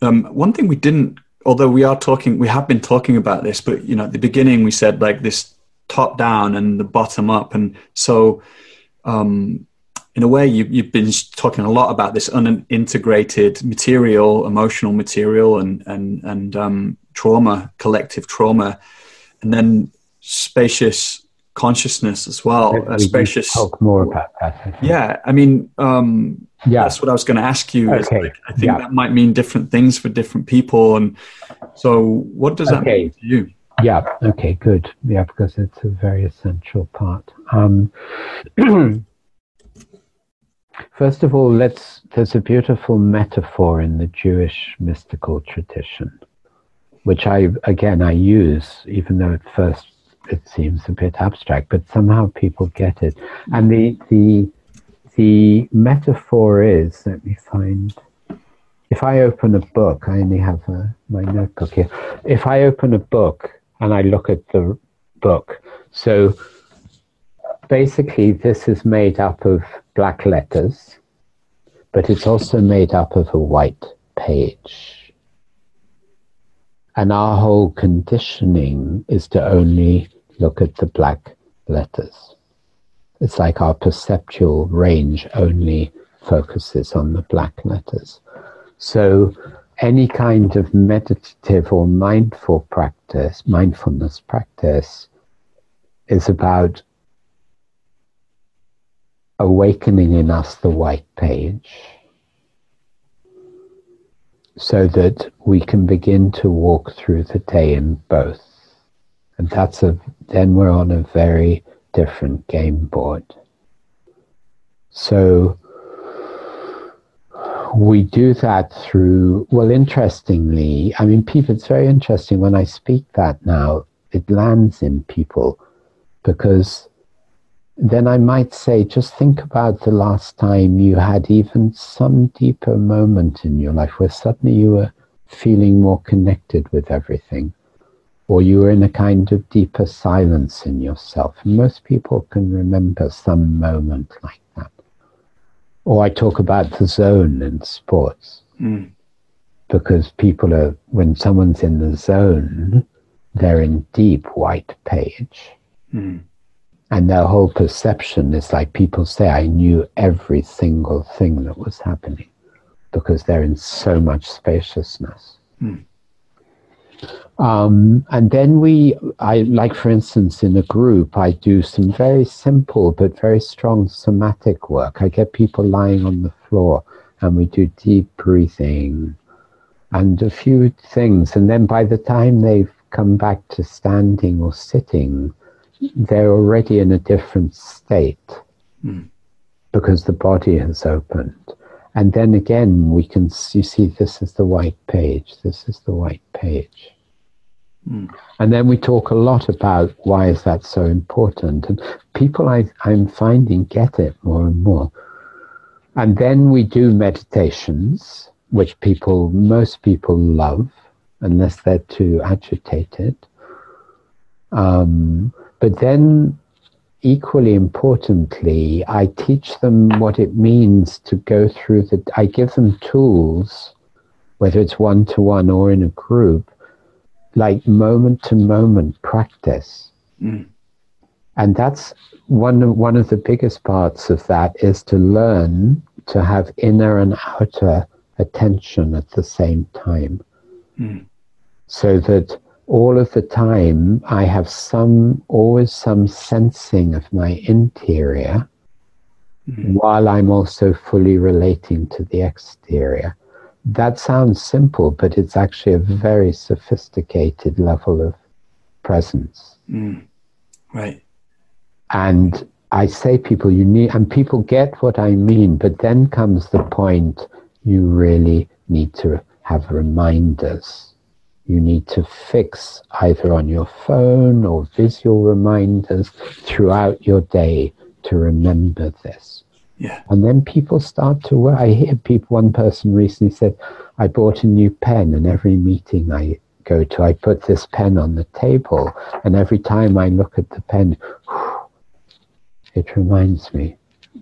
Um, one thing we didn't, although we are talking, we have been talking about this, but you know, at the beginning we said like this top down and the bottom up, and so um, in a way you, you've been talking a lot about this unintegrated material, emotional material, and and and um, trauma, collective trauma, and then spacious consciousness as well. We spacious, talk more about that. I yeah. I mean, um, Yeah. that's what I was going to ask you. Okay, like, I think yeah. that might mean different things for different people. And so, what does that Okay. mean to you? Yeah. Okay. Good. Yeah, because it's a very essential part. Um, first of all, let's. There's a beautiful metaphor in the Jewish mystical tradition, which I again I use, even though at first it seems a bit abstract, but somehow people get it. And the mm-hmm. the the metaphor is. Let me find. If I open a book, I only have a, my notebook here. If I open a book and I look at the book, so basically this is made up of black letters, but it's also made up of a white page. And our whole conditioning is to only look at the black letters. It's like our perceptual range only focuses on the black letters. So any kind of meditative or mindful practice, mindfulness practice, is about awakening in us the white page so that we can begin to walk through the day in both. And that's a, then we're on a very different game board. So we do that through, well, interestingly, I mean, people, it's very interesting when I speak that now, it lands in people because then I might say, just think about the last time you had even some deeper moment in your life where suddenly you were feeling more connected with everything, or you were in a kind of deeper silence in yourself. And most people can remember some moment like that. Or I talk about the zone in sports Mm. because people are, when someone's in the zone, they're in deep white page. Mm. And their whole perception is like people say, I knew every single thing that was happening because they're in so much spaciousness. Hmm. Um, and then we, I like, for instance, in a group, I do some very simple but very strong somatic work. I get people lying on the floor and we do deep breathing and a few things. And then by the time they've come back to standing or sitting, they're already in a different state. Mm. because the body has opened. And then again, we can you see this is the white page. This is the white page. Mm. And then we talk a lot about why is that so important. And people I, I'm finding get it more and more. And then we do meditations, which people, most people love, unless they're too agitated. Um, but then equally importantly, I teach them what it means to go through the, I give them tools, whether it's one to one or in a group, like moment to moment practice. Mm. And that's one, one of the biggest parts of that is to learn to have inner and outer attention at the same time. Mm. So that all of the time I have some, always some sensing of my interior mm-hmm. while I'm also fully relating to the exterior. That sounds simple, but it's actually a very sophisticated level of presence. Mm. Right. And I say people, you need, and people get what I mean, but then comes the point you really need to have reminders you need to fix either on your phone or visual reminders throughout your day to remember this. Yeah. And then people start to work. I hear people, one person recently said, I bought a new pen, and every meeting I go to, I put this pen on the table, and every time I look at the pen, it reminds me.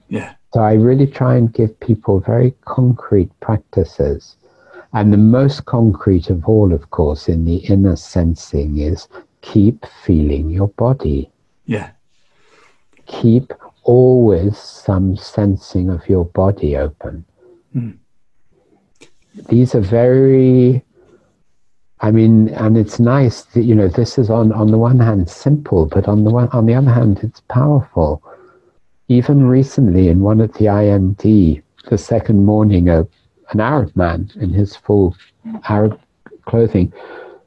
Yeah. So I really try and give people very concrete practices and the most concrete of all, of course, in the inner sensing is keep feeling your body. Yeah. Keep always some sensing of your body open. Mm. These are very, I mean, and it's nice that, you know, this is on, on the one hand simple, but on the one, on the other hand, it's powerful. Even recently in one at the IMD, the second morning, a an Arab man in his full Arab clothing.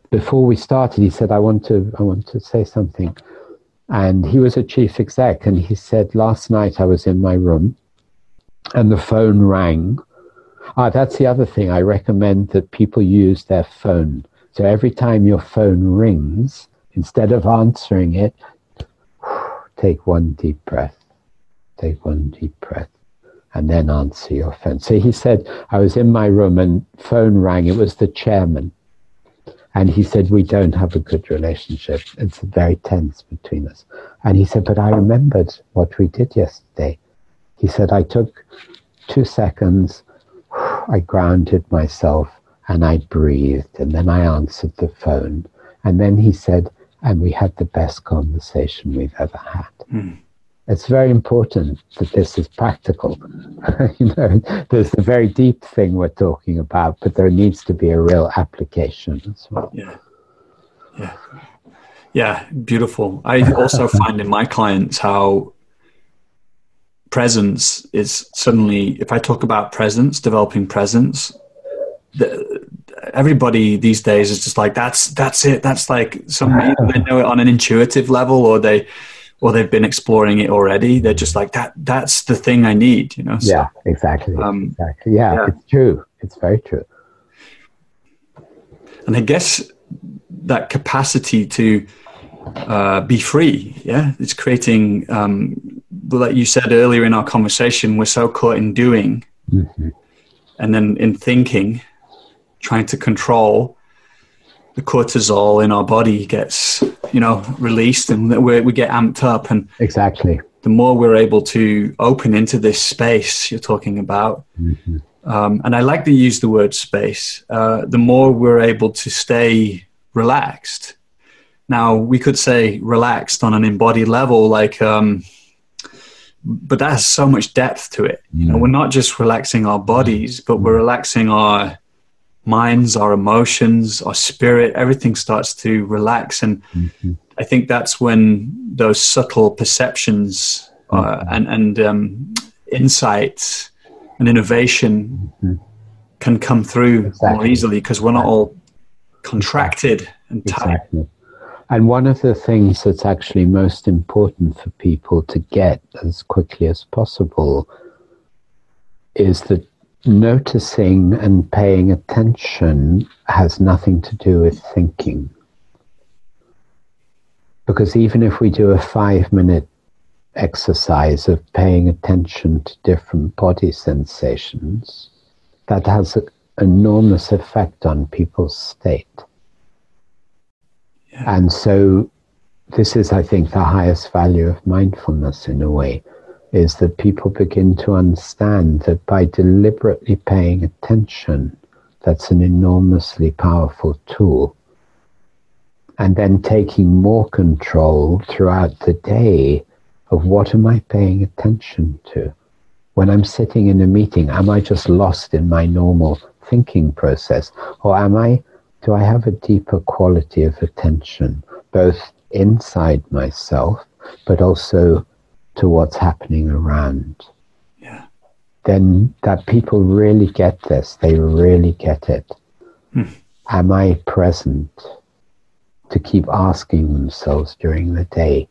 Before we started, he said, "I want to, I want to say something." And he was a chief exec, and he said, "Last night I was in my room, and the phone rang." Ah, that's the other thing. I recommend that people use their phone. So every time your phone rings, instead of answering it, take one deep breath. Take one deep breath and then answer your phone. So he said, I was in my room and phone rang. It was the chairman. And he said, We don't have a good relationship. It's very tense between us. And he said, But I remembered what we did yesterday. He said, I took two seconds, I grounded myself, and I breathed. And then I answered the phone. And then he said, And we had the best conversation we've ever had. Mm it's very important that this is practical. you know, there's the very deep thing we're talking about, but there needs to be a real application as well. Yeah. Yeah. Yeah, beautiful. I also find in my clients how presence is suddenly, if I talk about presence, developing presence, the, everybody these days is just like, that's, that's it. That's like some, they know it on an intuitive level or they, or they've been exploring it already. They're just like that. That's the thing I need, you know. So, yeah, exactly. Um, exactly. Yeah, yeah, it's true. It's very true. And I guess that capacity to uh, be free, yeah, it's creating. Um, like you said earlier in our conversation, we're so caught in doing, mm-hmm. and then in thinking, trying to control the cortisol in our body gets you know released and we we get amped up and exactly the more we're able to open into this space you're talking about mm-hmm. um, and i like to use the word space uh, the more we're able to stay relaxed now we could say relaxed on an embodied level like um, but that has so much depth to it you know mm-hmm. we're not just relaxing our bodies but we're relaxing our minds, our emotions, our spirit, everything starts to relax. And mm-hmm. I think that's when those subtle perceptions uh, mm-hmm. and, and um, insights and innovation mm-hmm. can come through exactly. more easily because we're not all contracted and tight. Exactly. And one of the things that's actually most important for people to get as quickly as possible is that noticing and paying attention has nothing to do with thinking. Because even if we do a five minute exercise of paying attention to different body sensations, that has an enormous effect on people's state. Yeah. And so, this is, I think, the highest value of mindfulness in a way, is that people begin to understand that by deliberately paying attention, that's an enormously powerful tool. And then taking more control throughout the day of what am I paying attention to? When I'm sitting in a meeting, am I just lost in my normal thinking process? Or am I, do I have a deeper quality of attention, both inside myself, but also to what's happening around? Yeah. Then that people really get this, they really get it. Hmm. Am I present? To keep asking themselves during the day,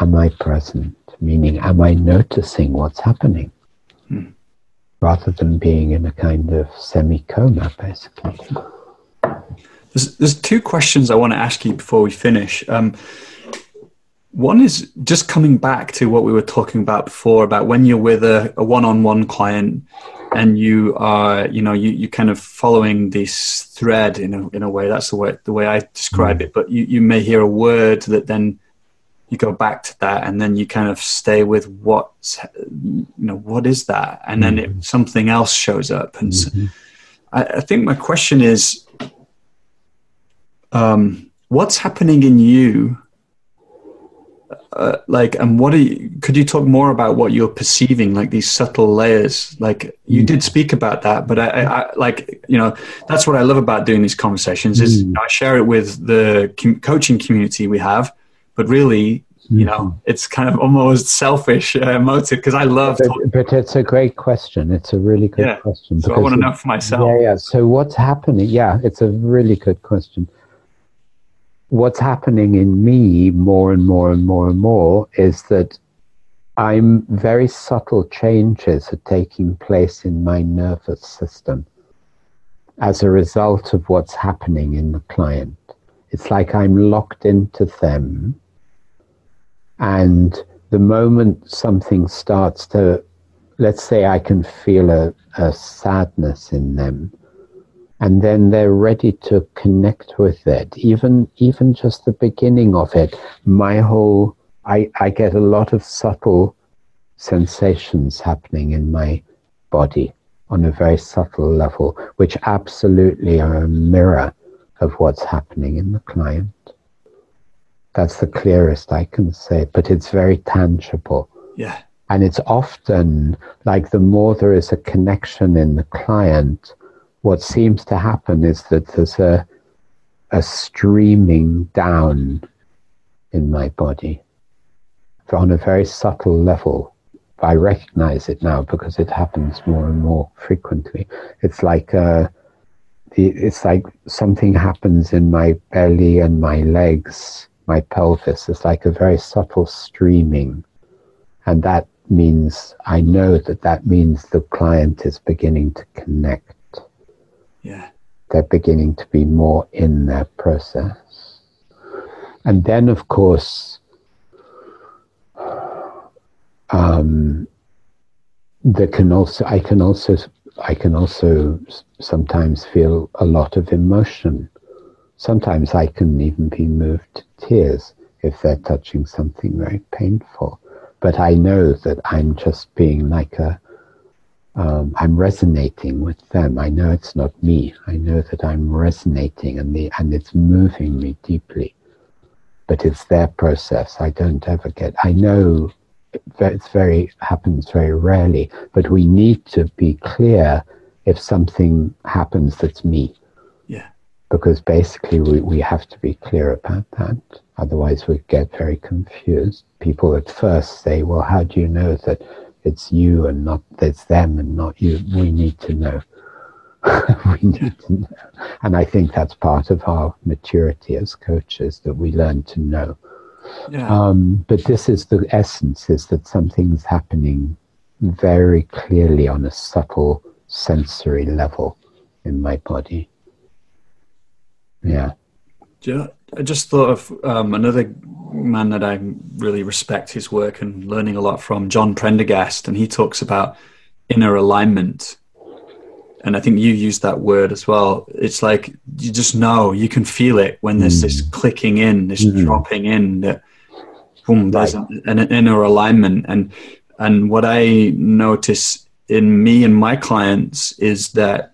am I present? Meaning, am I noticing what's happening? Hmm. Rather than being in a kind of semi coma, basically. There's, there's two questions I want to ask you before we finish. Um, one is just coming back to what we were talking about before about when you're with a, a one-on-one client and you are, you know, you, you kind of following this thread in a, in a way. That's the way the way I describe mm. it. But you, you may hear a word that then you go back to that and then you kind of stay with what's you know what is that and then it, mm-hmm. something else shows up and mm-hmm. so I, I, think my question is um, what's happening in you uh, like and what are you could you talk more about what you're perceiving like these subtle layers? Like you did speak about that but I, I, I like you know that's what i love about doing these conversations is mm. i share it with the com- coaching community we have but really you know mm-hmm. it's kind of almost selfish uh, motive because i love but, but, it's a great question. It's a really good yeah. question so i want to know for myself. Yeah yeah. So what's happening? Yeah it's a really good question what's happening in me more and more and more and more is that i'm very subtle changes are taking place in my nervous system as a result of what's happening in the client. It's like i'm locked into them and the moment something starts to, let's say I can feel a, a sadness in them, and then they're ready to connect with it, even even just the beginning of it, my whole I, I get a lot of subtle sensations happening in my body on a very subtle level, which absolutely are a mirror of what's happening in the client. That's the clearest I can say, but it's very tangible. Yeah. And it's often like the more there is a connection in the client, what seems to happen is that there's a, a streaming down in my body on a very subtle level. I recognize it now because it happens more and more frequently. It's like uh, it's like something happens in my belly and my legs my pelvis is like a very subtle streaming. And that means, I know that that means the client is beginning to connect. Yeah. They're beginning to be more in their process. And then, of course, um, there can also, I can also, I can also sometimes feel a lot of emotion Sometimes I can even be moved to tears if they're touching something very painful. But I know that I'm just being like a, um, I'm resonating with them. I know it's not me. I know that I'm resonating and the and it's moving me deeply. But it's their process. I don't ever get. I know it's very happens very rarely. But we need to be clear if something happens that's me Yeah. because basically we, we have to be clear about that. Otherwise, we get very confused. People at first say, Well, how do you know that it's you and not it's them and not you? We need to know. we need to know. And I think that's part of our maturity as coaches that we learn to know. Yeah. Um, but this is the essence is that something's happening very clearly on a subtle sensory level in my body. Yeah. I just thought of um, another man that I really respect his work and learning a lot from, John Prendergast, and he talks about inner alignment. And I think you used that word as well. It's like you just know, you can feel it when there's mm. this clicking in, this mm. dropping in that boom, there's right. an, an inner alignment. And and what I notice in me and my clients is that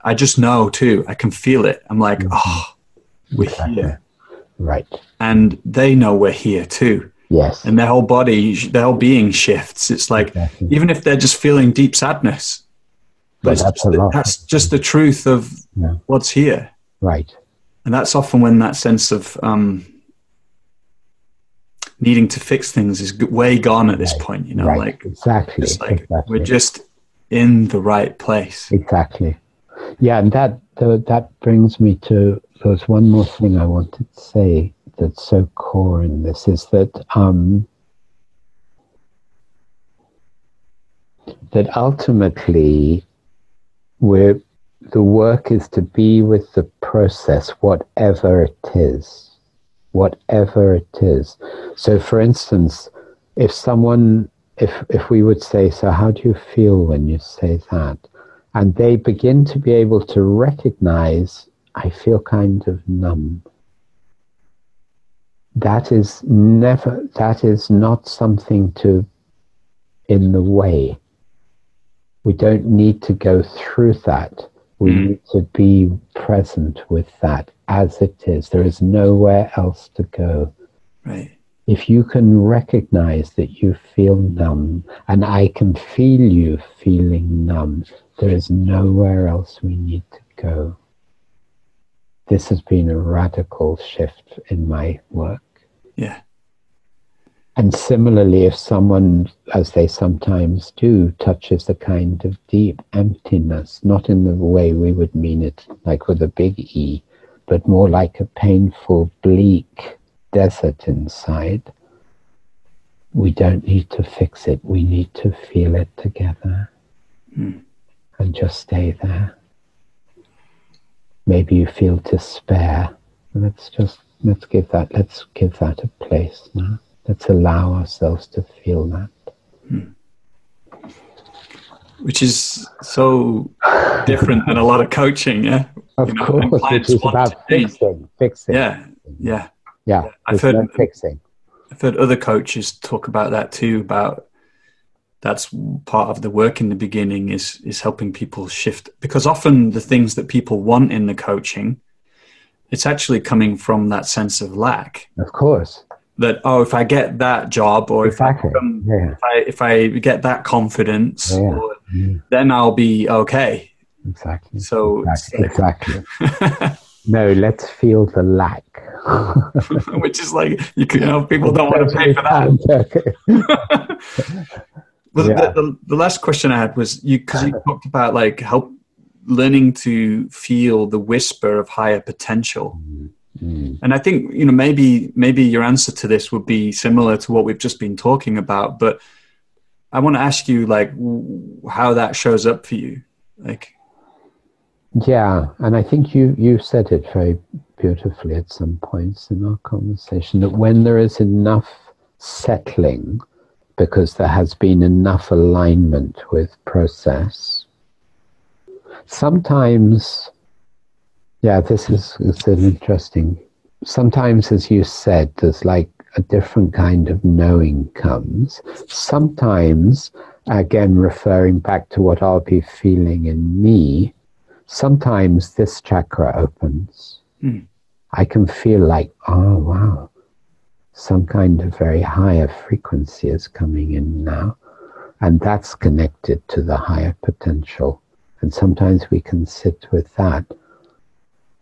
I just know too. I can feel it. I'm like, mm-hmm. oh, we're here. Right. And they know we're here too. Yes. And their whole body, their whole being shifts. It's like, exactly. even if they're just feeling deep sadness, but that's, just the, that's, just the, truth of yeah. what's here. Right. And that's often when that sense of um, needing to fix things is way gone at this right. point, you know, right. like, exactly. like exactly. we're just in the right place. Exactly. Yeah. And that, the, that brings me to there's one more thing I wanted to say that's so core in this is that um, that ultimately we're, the work is to be with the process, whatever it is, whatever it is. So, for instance, if someone, if if we would say, so how do you feel when you say that? And they begin to be able to recognize I feel kind of numb. That is never, that is not something to in the way. We don't need to go through that. We mm. need to be present with that as it is. There is nowhere else to go. Right. If you can recognize that you feel numb, and I can feel you feeling numb, there is nowhere else we need to go this has been a radical shift in my work. Yeah. And similarly, if someone, as they sometimes do, touches a kind of deep emptiness, not in the way we would mean it, like with a big E, but more like a painful, bleak desert inside, we don't need to fix it. We need to feel it together mm. And just stay there. Maybe you feel despair. Let's just let's give that let's give that a place now. Let's allow ourselves to feel that. Hmm. Which is so different than a lot of coaching, yeah. Of you know, course, it is about fixing, fixing. Yeah, yeah, yeah. I've heard fixing. I've heard other coaches talk about that too. About that's part of the work in the beginning is is helping people shift because often the things that people want in the coaching it's actually coming from that sense of lack of course that oh if i get that job or exactly. if, I, yeah. if i if i get that confidence yeah. Or, yeah. then i'll be okay exactly so exactly, exactly. no let's feel the lack which is like you, can, you know people don't want to pay for that Well, yeah. the, the, the, last question I had was you because you talked about like help learning to feel the whisper of higher potential. Mm. And I think you know maybe maybe your answer to this would be similar to what we've just been talking about, but I want to ask you like how that shows up for you, like. Yeah, and I think you you said it very beautifully at some points in our conversation that when there is enough settling because there has been enough alignment with process. Sometimes, yeah, this is it's an interesting. Sometimes, as you said, there's like a different kind of knowing comes. Sometimes, again, referring back to what I'll be feeling in me, sometimes this chakra opens. Mm. I can feel like, oh, wow, some kind of very higher frequency is coming in now, and that's connected to the higher potential. And sometimes we can sit with that.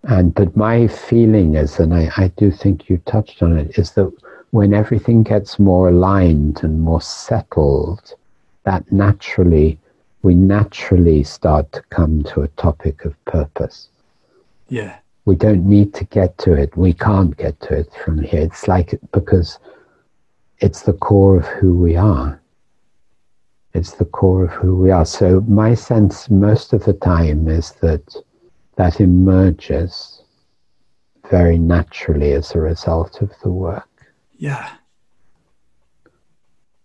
And but my feeling is, and I, I do think you touched on it, is that when everything gets more aligned and more settled, that naturally we naturally start to come to a topic of purpose. Yeah we don't need to get to it. We can't get to it from here. It's like because it's the core of who we are. It's the core of who we are. So my sense most of the time is that that emerges very naturally as a result of the work. Yeah.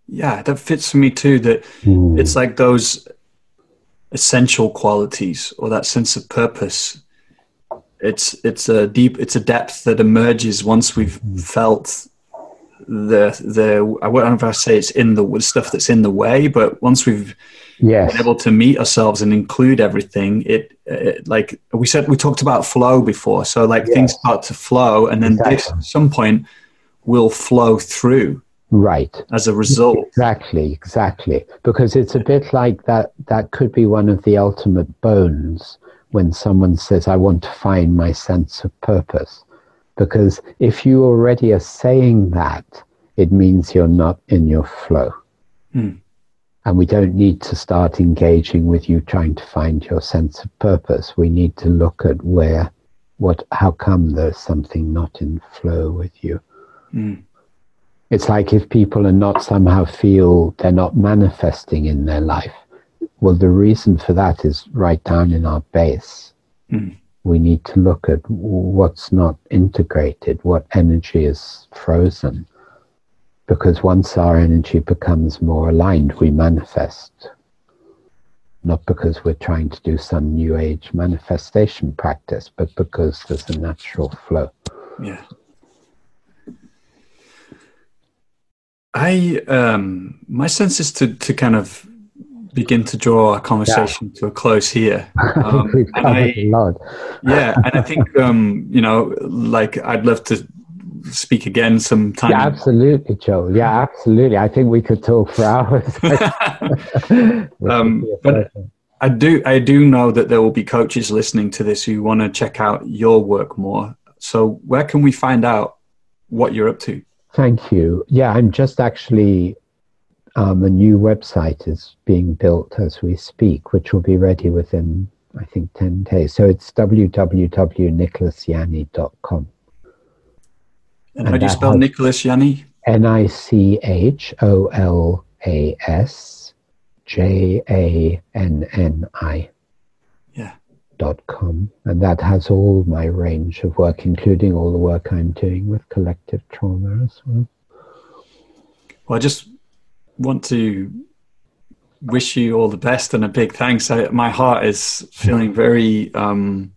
Yeah, that fits for me too. That mm. it's like those essential qualities or that sense of purpose. It's it's a deep it's a depth that emerges once we've felt the the I don't know if I say it's in the stuff that's in the way, but once we've yes. been able to meet ourselves and include everything, it, it like we said we talked about flow before. So like yes. things start to flow, and then exactly. this at some point will flow through. Right. As a result. Exactly, exactly. Because it's a bit like that that could be one of the ultimate bones when someone says, I want to find my sense of purpose because if you already are saying that, it means you're not in your flow. Mm. And we don't need to start engaging with you trying to find your sense of purpose. We need to look at where, what, how come there's something not in flow with you. Mm. It's like if people are not somehow feel they're not manifesting in their life. Well, the reason for that is right down in our base. Mm we need to look at what's not integrated, what energy is frozen. Because once our energy becomes more aligned, we manifest. Not because we're trying to do some new age manifestation practice, but because there's a natural flow. Yeah. I um my sense is to to kind of begin to draw our conversation yeah. to a close here. Um, and I, yeah, and I think um, you know, like I'd love to speak again sometime. Yeah, absolutely, Joe. Yeah, absolutely. I think we could talk for hours. um, but I do, I do know that there will be coaches listening to this who want to check out your work more. So, where can we find out what you're up to? Thank you. Yeah, I'm just actually um, a new website is being built as we speak, which will be ready within, I think, 10 days. So it's www.nicholasjanni.com. And, and how do you spell Nicholas Janni? N I C H O L A S J A N N I. Yeah. Dot com. And that has all my range of work, including all the work I'm doing with collective trauma as well. Well, I just want to wish you all the best and a big thanks. I, my heart is feeling very um,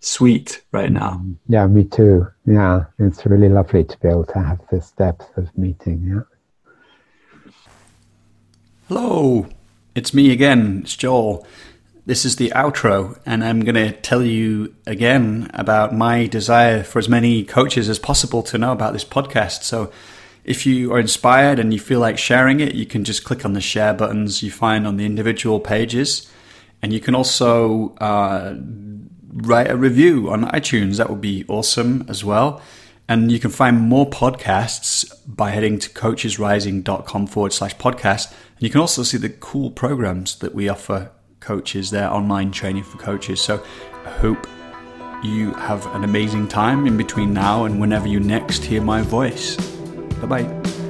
sweet right now. Yeah, me too. Yeah, it's really lovely to be able to have this depth of meeting. Yeah. Hello, it's me again. It's Joel. This is the outro, and I'm going to tell you again about my desire for as many coaches as possible to know about this podcast. So, if you are inspired and you feel like sharing it, you can just click on the share buttons you find on the individual pages. And you can also uh, write a review on iTunes. That would be awesome as well. And you can find more podcasts by heading to coachesrising.com forward slash podcast. And you can also see the cool programs that we offer coaches, their online training for coaches. So I hope you have an amazing time in between now and whenever you next hear my voice. 拜拜。